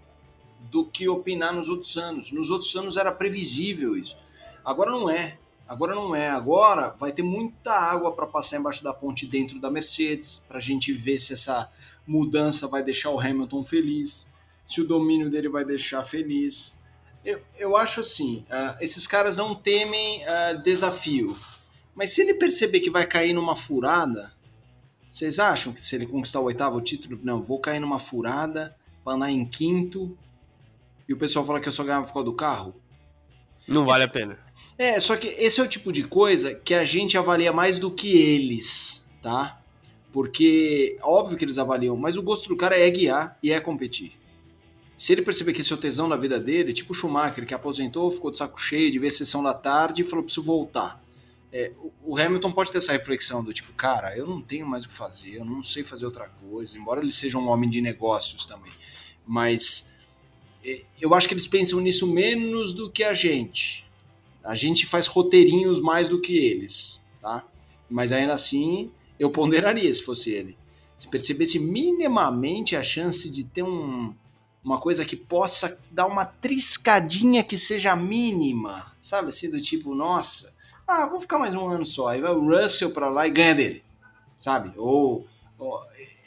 do que opinar nos outros anos. Nos outros anos era previsível isso. Agora não é. Agora não é. Agora vai ter muita água para passar embaixo da ponte dentro da Mercedes, para a gente ver se essa mudança vai deixar o Hamilton feliz, se o domínio dele vai deixar feliz. Eu, eu acho assim: uh, esses caras não temem uh, desafio. Mas se ele perceber que vai cair numa furada, vocês acham que se ele conquistar o oitavo título, não, vou cair numa furada, para andar em quinto, e o pessoal fala que eu só ganhava por causa do carro. Não vale a pena. É, só que esse é o tipo de coisa que a gente avalia mais do que eles, tá? Porque, óbvio que eles avaliam, mas o gosto do cara é guiar e é competir. Se ele perceber que esse é o tesão da vida dele, tipo o Schumacher, que aposentou, ficou de saco cheio de ver a sessão da tarde e falou: preciso voltar. É, o Hamilton pode ter essa reflexão do tipo, cara, eu não tenho mais o que fazer, eu não sei fazer outra coisa, embora ele seja um homem de negócios também. Mas eu acho que eles pensam nisso menos do que a gente. A gente faz roteirinhos mais do que eles, tá? Mas ainda assim, eu ponderaria se fosse ele. Se percebesse minimamente a chance de ter um, uma coisa que possa dar uma triscadinha que seja mínima, sabe? Assim, do tipo, nossa, ah, vou ficar mais um ano só. Aí vai o Russell pra lá e ganha dele, sabe? Ou,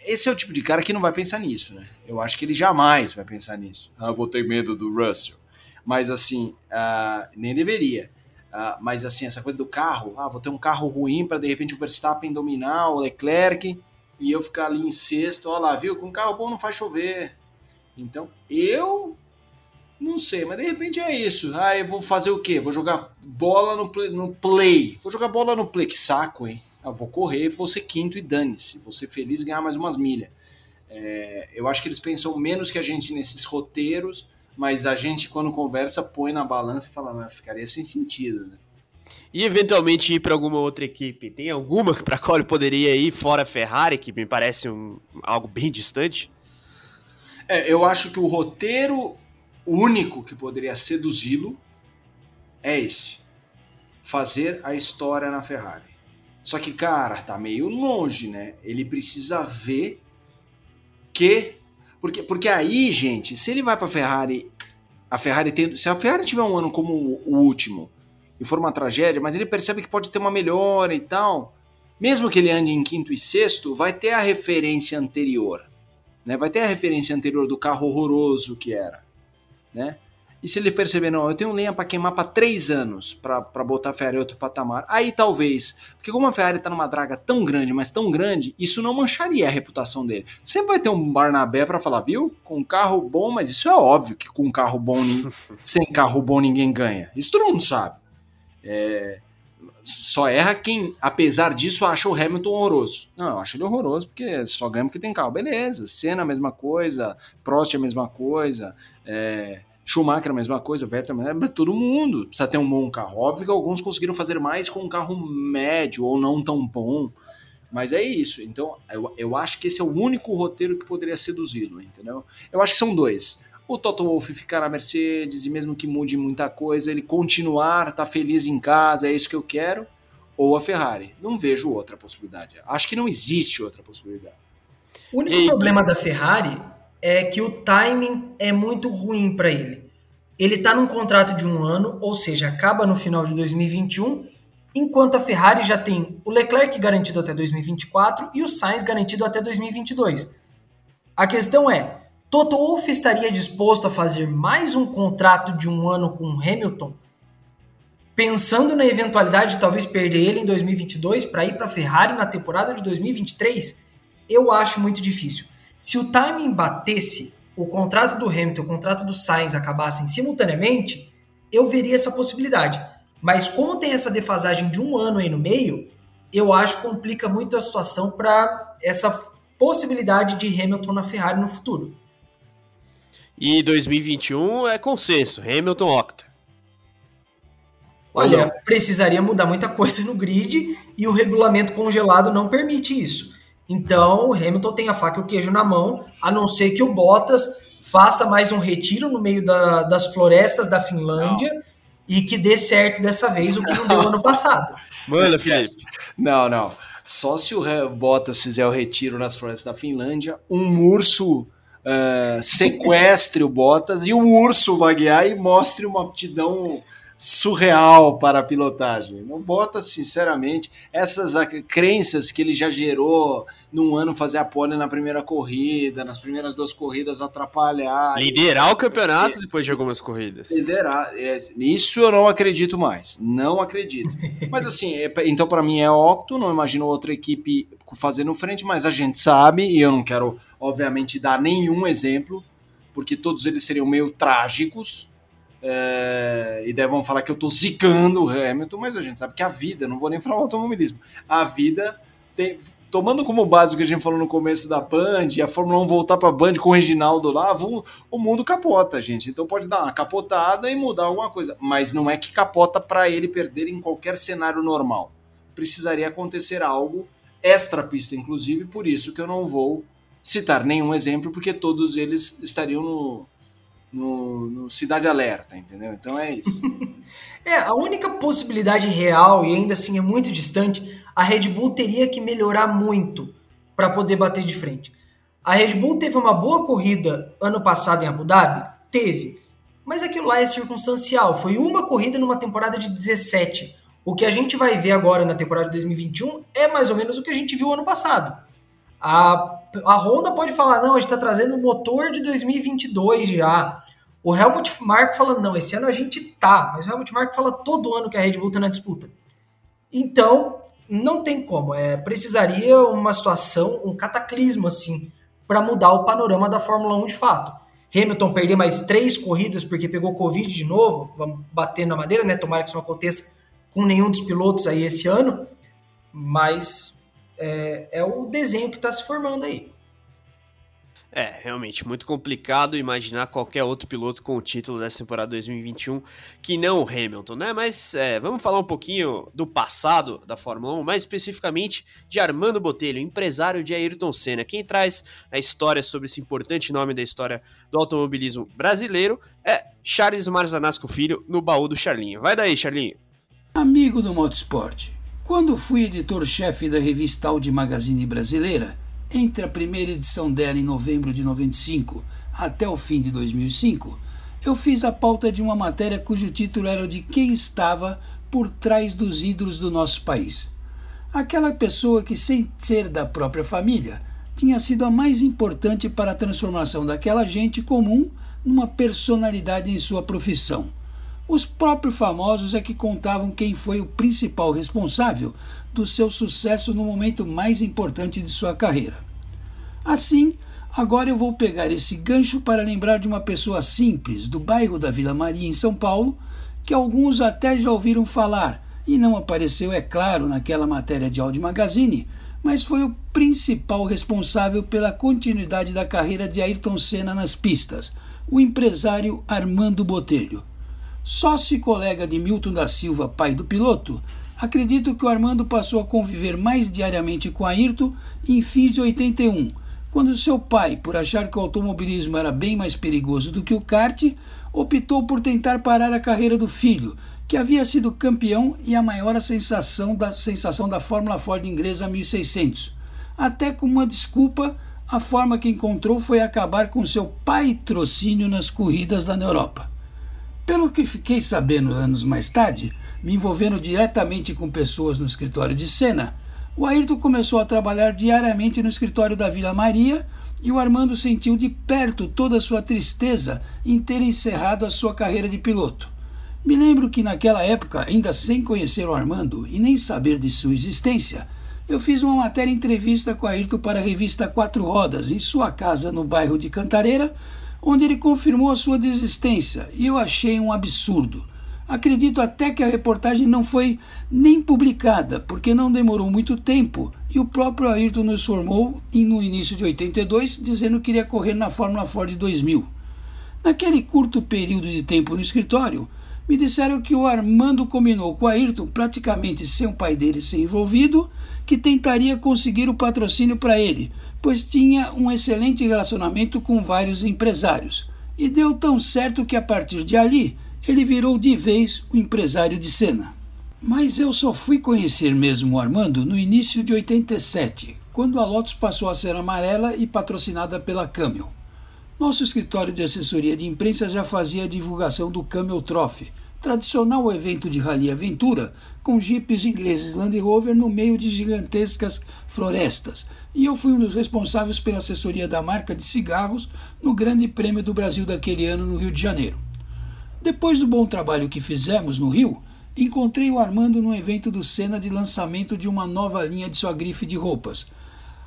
esse é o tipo de cara que não vai pensar nisso, né? Eu acho que ele jamais vai pensar nisso. Ah, vou ter medo do Russell. Mas assim, uh, nem deveria. Uh, mas assim, essa coisa do carro, ah, vou ter um carro ruim para de repente o Verstappen dominar o Leclerc e eu ficar ali em sexto. Olha lá, viu? Com carro bom não faz chover. Então, eu não sei, mas de repente é isso. Ah, eu vou fazer o quê? Vou jogar bola no play. No play. Vou jogar bola no play. Que saco, hein? Eu vou correr, vou ser quinto e dane-se. Vou ser feliz e ganhar mais umas milhas. É, eu acho que eles pensam menos que a gente nesses roteiros, mas a gente, quando conversa, põe na balança e fala, mas ficaria sem sentido, né? E eventualmente ir para alguma outra equipe? Tem alguma *laughs* para qual ele poderia ir fora a Ferrari, que me parece um, algo bem distante? É, eu acho que o roteiro único que poderia seduzi-lo é esse: fazer a história na Ferrari. Só que, cara, tá meio longe, né? Ele precisa ver que. Porque, porque aí, gente, se ele vai pra Ferrari, a Ferrari tem. Se a Ferrari tiver um ano como o último e for uma tragédia, mas ele percebe que pode ter uma melhora e tal. Mesmo que ele ande em quinto e sexto, vai ter a referência anterior. Né? Vai ter a referência anterior do carro horroroso que era. Né? E se ele perceber, não, eu tenho lenha para queimar para três anos para botar a Ferrari em outro patamar, aí talvez, porque como a Ferrari está numa draga tão grande, mas tão grande, isso não mancharia a reputação dele. Sempre vai ter um Barnabé para falar, viu? Com um carro bom, mas isso é óbvio que com um carro bom, *laughs* sem carro bom ninguém ganha. Isso todo mundo sabe. É, só erra quem, apesar disso, acha o Hamilton horroroso. Não, eu acho ele horroroso porque só ganha porque tem carro. Beleza, Senna a mesma coisa, Prost a mesma coisa, é, Schumacher a mesma coisa, Vettel, é, todo mundo precisa ter um bom carro. Óbvio que alguns conseguiram fazer mais com um carro médio ou não tão bom, mas é isso. Então, eu, eu acho que esse é o único roteiro que poderia seduzi-lo, entendeu? Eu acho que são dois o Toto Wolff ficar na Mercedes e mesmo que mude muita coisa, ele continuar, tá feliz em casa, é isso que eu quero, ou a Ferrari. Não vejo outra possibilidade. Acho que não existe outra possibilidade. O único e... problema da Ferrari é que o timing é muito ruim para ele. Ele tá num contrato de um ano, ou seja, acaba no final de 2021, enquanto a Ferrari já tem o Leclerc garantido até 2024 e o Sainz garantido até 2022. A questão é, Toto Wolff estaria disposto a fazer mais um contrato de um ano com Hamilton, pensando na eventualidade de talvez perder ele em 2022 para ir para a Ferrari na temporada de 2023? Eu acho muito difícil. Se o timing batesse, o contrato do Hamilton e o contrato do Sainz acabassem simultaneamente, eu veria essa possibilidade. Mas como tem essa defasagem de um ano aí no meio, eu acho que complica muito a situação para essa possibilidade de Hamilton na Ferrari no futuro. E 2021 é consenso, Hamilton Octa. Olha, precisaria mudar muita coisa no grid e o regulamento congelado não permite isso. Então, o Hamilton tem a faca e o queijo na mão, a não ser que o Bottas faça mais um retiro no meio da, das florestas da Finlândia não. e que dê certo dessa vez o que não deu ano passado. Manda, Felipe. Não, não. Só se o Bottas fizer o retiro nas florestas da Finlândia, um urso uh, sequestre o Bottas e o urso vai guiar e mostre uma aptidão surreal para a pilotagem. Não bota, sinceramente, essas crenças que ele já gerou num ano fazer a pole na primeira corrida, nas primeiras duas corridas atrapalhar. Liderar o campeonato depois de algumas corridas. Liderar. É, isso eu não acredito mais. Não acredito. Mas assim, é, então para mim é Octo, não imagino outra equipe fazendo frente, mas a gente sabe, e eu não quero, obviamente, dar nenhum exemplo, porque todos eles seriam meio trágicos é, e daí vão falar que eu tô zicando o Hamilton, mas a gente sabe que a vida, não vou nem falar o automobilismo, a vida tem, tomando como base o que a gente falou no começo da Band, e a Fórmula 1 voltar para a Band com o Reginaldo lá, o, o mundo capota, gente. Então pode dar uma capotada e mudar alguma coisa, mas não é que capota para ele perder em qualquer cenário normal. Precisaria acontecer algo extra pista, inclusive, por isso que eu não vou citar nenhum exemplo, porque todos eles estariam no, no, no Cidade Alerta, entendeu? Então é isso. *laughs* é, a única possibilidade real, e ainda assim é muito distante, a Red Bull teria que melhorar muito para poder bater de frente. A Red Bull teve uma boa corrida ano passado em Abu Dhabi? Teve. Mas aquilo lá é circunstancial. Foi uma corrida numa temporada de 17. O que a gente vai ver agora na temporada de 2021 é mais ou menos o que a gente viu ano passado. A, a Honda pode falar, não, a gente está trazendo o motor de 2022 já. O Helmut Marko fala, não, esse ano a gente tá. Mas o Helmut Marko fala todo ano que a Red Bull tá na disputa. Então, não tem como. É, precisaria uma situação, um cataclismo, assim, para mudar o panorama da Fórmula 1 de fato. Hamilton perder mais três corridas porque pegou Covid de novo, vamos bater na madeira, né? Tomara que isso não aconteça com nenhum dos pilotos aí esse ano. Mas é, é o desenho que está se formando aí. É, realmente, muito complicado imaginar qualquer outro piloto com o título dessa temporada 2021 que não o Hamilton, né? Mas é, vamos falar um pouquinho do passado da Fórmula 1, mais especificamente de Armando Botelho, empresário de Ayrton Senna. Quem traz a história sobre esse importante nome da história do automobilismo brasileiro é Charles Marzanasco Filho, no baú do Charlinho. Vai daí, Charlinho. Amigo do Motorsport, quando fui editor-chefe da revista Audi Magazine Brasileira, entre a primeira edição dela em novembro de 95 até o fim de 2005, eu fiz a pauta de uma matéria cujo título era de quem estava por trás dos ídolos do nosso país. Aquela pessoa que, sem ser da própria família, tinha sido a mais importante para a transformação daquela gente comum numa personalidade em sua profissão. Os próprios famosos é que contavam quem foi o principal responsável do seu sucesso no momento mais importante de sua carreira. Assim, agora eu vou pegar esse gancho para lembrar de uma pessoa simples do bairro da Vila Maria, em São Paulo, que alguns até já ouviram falar e não apareceu, é claro, naquela matéria de Audi Magazine, mas foi o principal responsável pela continuidade da carreira de Ayrton Senna nas pistas, o empresário Armando Botelho. Sócio e colega de Milton da Silva, pai do piloto, acredito que o Armando passou a conviver mais diariamente com Ayrton em fins de 81, quando seu pai, por achar que o automobilismo era bem mais perigoso do que o kart, optou por tentar parar a carreira do filho, que havia sido campeão e a maior sensação da sensação da Fórmula Ford inglesa 1600. Até com uma desculpa, a forma que encontrou foi acabar com seu patrocínio nas corridas da Europa. Pelo que fiquei sabendo anos mais tarde, me envolvendo diretamente com pessoas no escritório de Senna, o Ayrton começou a trabalhar diariamente no escritório da Vila Maria e o Armando sentiu de perto toda a sua tristeza em ter encerrado a sua carreira de piloto. Me lembro que naquela época, ainda sem conhecer o Armando e nem saber de sua existência, eu fiz uma matéria entrevista com Ayrton para a revista Quatro Rodas, em sua casa no bairro de Cantareira, onde ele confirmou a sua desistência, e eu achei um absurdo. Acredito até que a reportagem não foi nem publicada, porque não demorou muito tempo e o próprio Ayrton nos formou no início de 82, dizendo que iria correr na Fórmula Ford 2000. Naquele curto período de tempo no escritório, me disseram que o Armando combinou com o Ayrton, praticamente sem o pai dele ser envolvido, que tentaria conseguir o patrocínio para ele, pois tinha um excelente relacionamento com vários empresários. E deu tão certo que a partir de ali ele virou de vez o empresário de cena. Mas eu só fui conhecer mesmo o Armando no início de 87, quando a Lotus passou a ser amarela e patrocinada pela Camel. Nosso escritório de assessoria de imprensa já fazia a divulgação do Camel Trophy, tradicional evento de rally aventura com jipes ingleses Land Rover no meio de gigantescas florestas, e eu fui um dos responsáveis pela assessoria da marca de cigarros no Grande Prêmio do Brasil daquele ano no Rio de Janeiro. Depois do bom trabalho que fizemos no Rio, encontrei o Armando no evento do Senna de lançamento de uma nova linha de sua grife de roupas.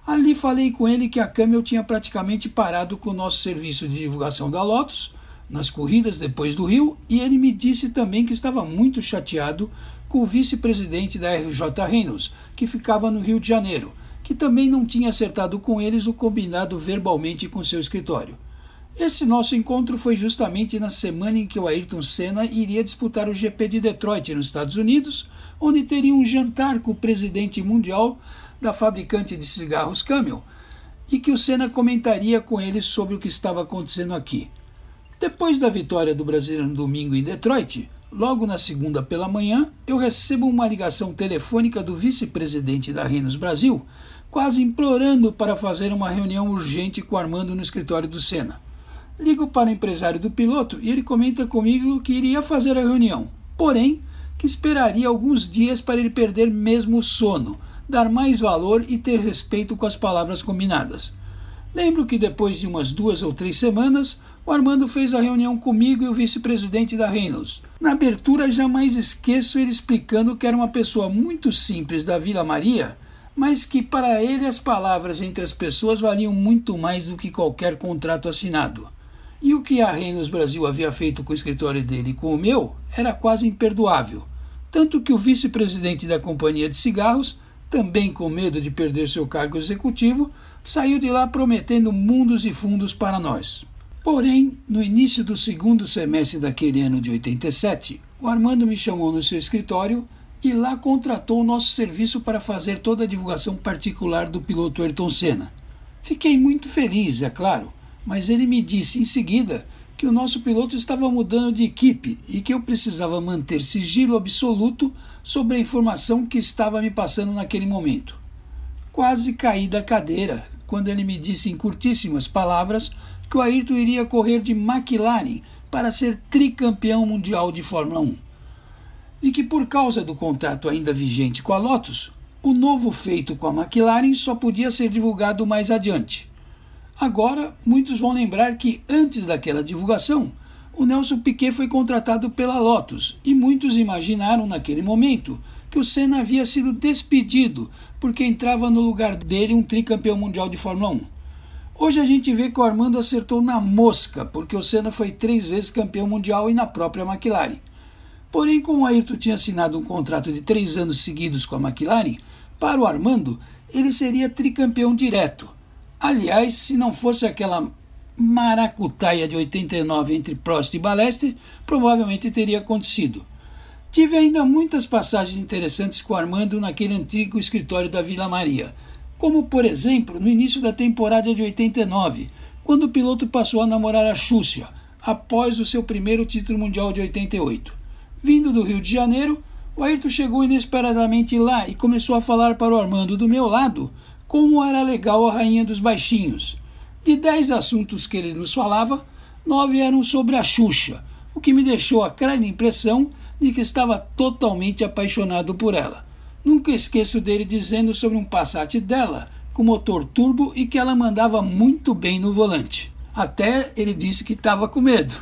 Ali falei com ele que a Camel tinha praticamente parado com o nosso serviço de divulgação da Lotus nas corridas depois do Rio e ele me disse também que estava muito chateado com o vice-presidente da RJ Reynolds, que ficava no Rio de Janeiro, que também não tinha acertado com eles o combinado verbalmente com seu escritório. Esse nosso encontro foi justamente na semana em que o Ayrton Senna iria disputar o GP de Detroit, nos Estados Unidos, onde teria um jantar com o presidente mundial da fabricante de cigarros Camel, e que o Senna comentaria com ele sobre o que estava acontecendo aqui. Depois da vitória do Brasil no domingo em Detroit, logo na segunda pela manhã, eu recebo uma ligação telefônica do vice-presidente da Renos Brasil, quase implorando para fazer uma reunião urgente com Armando no escritório do Senna. Ligo para o empresário do piloto e ele comenta comigo que iria fazer a reunião, porém que esperaria alguns dias para ele perder mesmo o sono, dar mais valor e ter respeito com as palavras combinadas. Lembro que depois de umas duas ou três semanas, o Armando fez a reunião comigo e o vice-presidente da Reynolds. Na abertura, jamais esqueço ele explicando que era uma pessoa muito simples da Vila Maria mas que para ele as palavras entre as pessoas valiam muito mais do que qualquer contrato assinado. E o que a Reynolds Brasil havia feito com o escritório dele e com o meu era quase imperdoável. Tanto que o vice-presidente da companhia de cigarros também com medo de perder seu cargo executivo, saiu de lá prometendo mundos e fundos para nós. Porém, no início do segundo semestre daquele ano de 87, o Armando me chamou no seu escritório e lá contratou o nosso serviço para fazer toda a divulgação particular do piloto Ayrton Senna. Fiquei muito feliz, é claro, mas ele me disse em seguida que o nosso piloto estava mudando de equipe e que eu precisava manter sigilo absoluto sobre a informação que estava me passando naquele momento. Quase caí da cadeira quando ele me disse em curtíssimas palavras que o Ayrton iria correr de McLaren para ser tricampeão mundial de Fórmula 1 e que, por causa do contrato ainda vigente com a Lotus, o novo feito com a McLaren só podia ser divulgado mais adiante. Agora, muitos vão lembrar que antes daquela divulgação, o Nelson Piquet foi contratado pela Lotus e muitos imaginaram naquele momento que o Senna havia sido despedido porque entrava no lugar dele um tricampeão mundial de Fórmula 1. Hoje a gente vê que o Armando acertou na mosca, porque o Senna foi três vezes campeão mundial e na própria McLaren. Porém, como o Ayrton tinha assinado um contrato de três anos seguidos com a McLaren, para o Armando ele seria tricampeão direto. Aliás, se não fosse aquela maracutaia de 89 entre Prost e Balestre, provavelmente teria acontecido. Tive ainda muitas passagens interessantes com o Armando naquele antigo escritório da Vila Maria, como por exemplo no início da temporada de 89, quando o piloto passou a namorar a Xúcia, após o seu primeiro título mundial de 88. Vindo do Rio de Janeiro, o Ayrton chegou inesperadamente lá e começou a falar para o Armando do meu lado como era legal a rainha dos baixinhos. De dez assuntos que ele nos falava, nove eram sobre a Xuxa, o que me deixou a clara impressão de que estava totalmente apaixonado por ela. Nunca esqueço dele dizendo sobre um Passat dela com motor turbo e que ela mandava muito bem no volante. Até ele disse que estava com medo.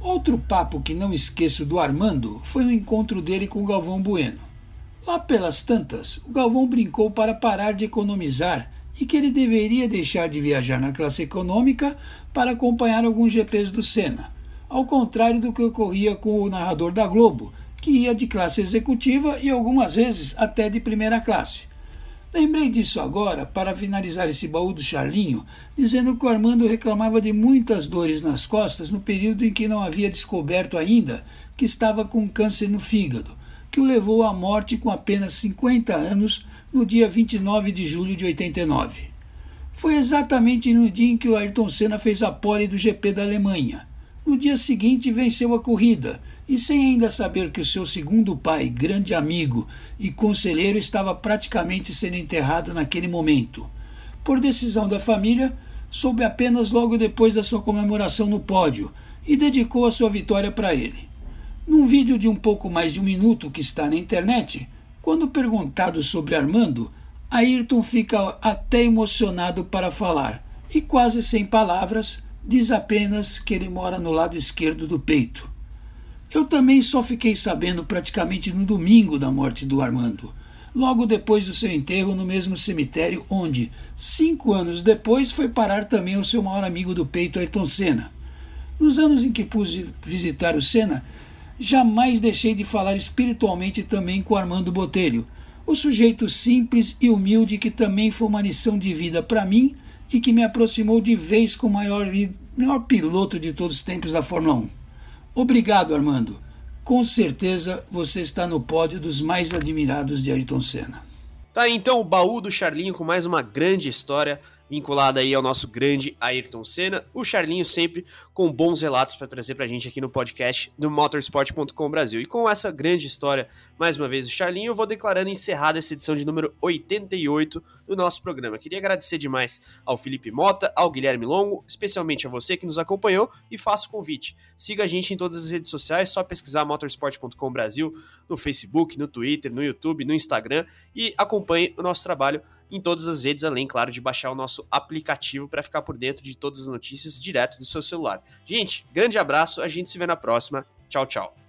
Outro papo que não esqueço do Armando foi o encontro dele com o Galvão Bueno. Lá pelas tantas, o Galvão brincou para parar de economizar e que ele deveria deixar de viajar na classe econômica para acompanhar alguns GPs do Senna, ao contrário do que ocorria com o narrador da Globo, que ia de classe executiva e algumas vezes até de primeira classe. Lembrei disso agora para finalizar esse baú do Charlinho, dizendo que o Armando reclamava de muitas dores nas costas no período em que não havia descoberto ainda que estava com câncer no fígado, que o levou à morte com apenas 50 anos no dia 29 de julho de 89. Foi exatamente no dia em que o Ayrton Senna fez a pole do GP da Alemanha. No dia seguinte venceu a corrida e sem ainda saber que o seu segundo pai, grande amigo e conselheiro, estava praticamente sendo enterrado naquele momento. Por decisão da família, soube apenas logo depois da sua comemoração no pódio e dedicou a sua vitória para ele. Num vídeo de um pouco mais de um minuto que está na internet, quando perguntado sobre Armando, Ayrton fica até emocionado para falar e, quase sem palavras, diz apenas que ele mora no lado esquerdo do peito. Eu também só fiquei sabendo praticamente no domingo da morte do Armando, logo depois do seu enterro no mesmo cemitério onde, cinco anos depois, foi parar também o seu maior amigo do peito, Ayrton Senna. Nos anos em que pude visitar o Senna, jamais deixei de falar espiritualmente também com Armando Botelho, o sujeito simples e humilde que também foi uma lição de vida para mim e que me aproximou de vez com o maior, maior piloto de todos os tempos da Fórmula 1. Obrigado, Armando. Com certeza você está no pódio dos mais admirados de Ayrton Senna. Tá então o baú do Charlinho com mais uma grande história vinculada aí ao nosso grande Ayrton Senna. O Charlinho sempre com bons relatos para trazer para a gente aqui no podcast do motorsport.com Brasil. E com essa grande história, mais uma vez, do Charlinho, eu vou declarando encerrada essa edição de número 88 do nosso programa. Queria agradecer demais ao Felipe Mota, ao Guilherme Longo, especialmente a você que nos acompanhou e faço o convite. Siga a gente em todas as redes sociais, só pesquisar motorsport.com Brasil no Facebook, no Twitter, no YouTube, no Instagram e acompanhe o nosso trabalho em todas as redes, além, claro, de baixar o nosso aplicativo para ficar por dentro de todas as notícias direto do seu celular. Gente, grande abraço, a gente se vê na próxima. Tchau, tchau.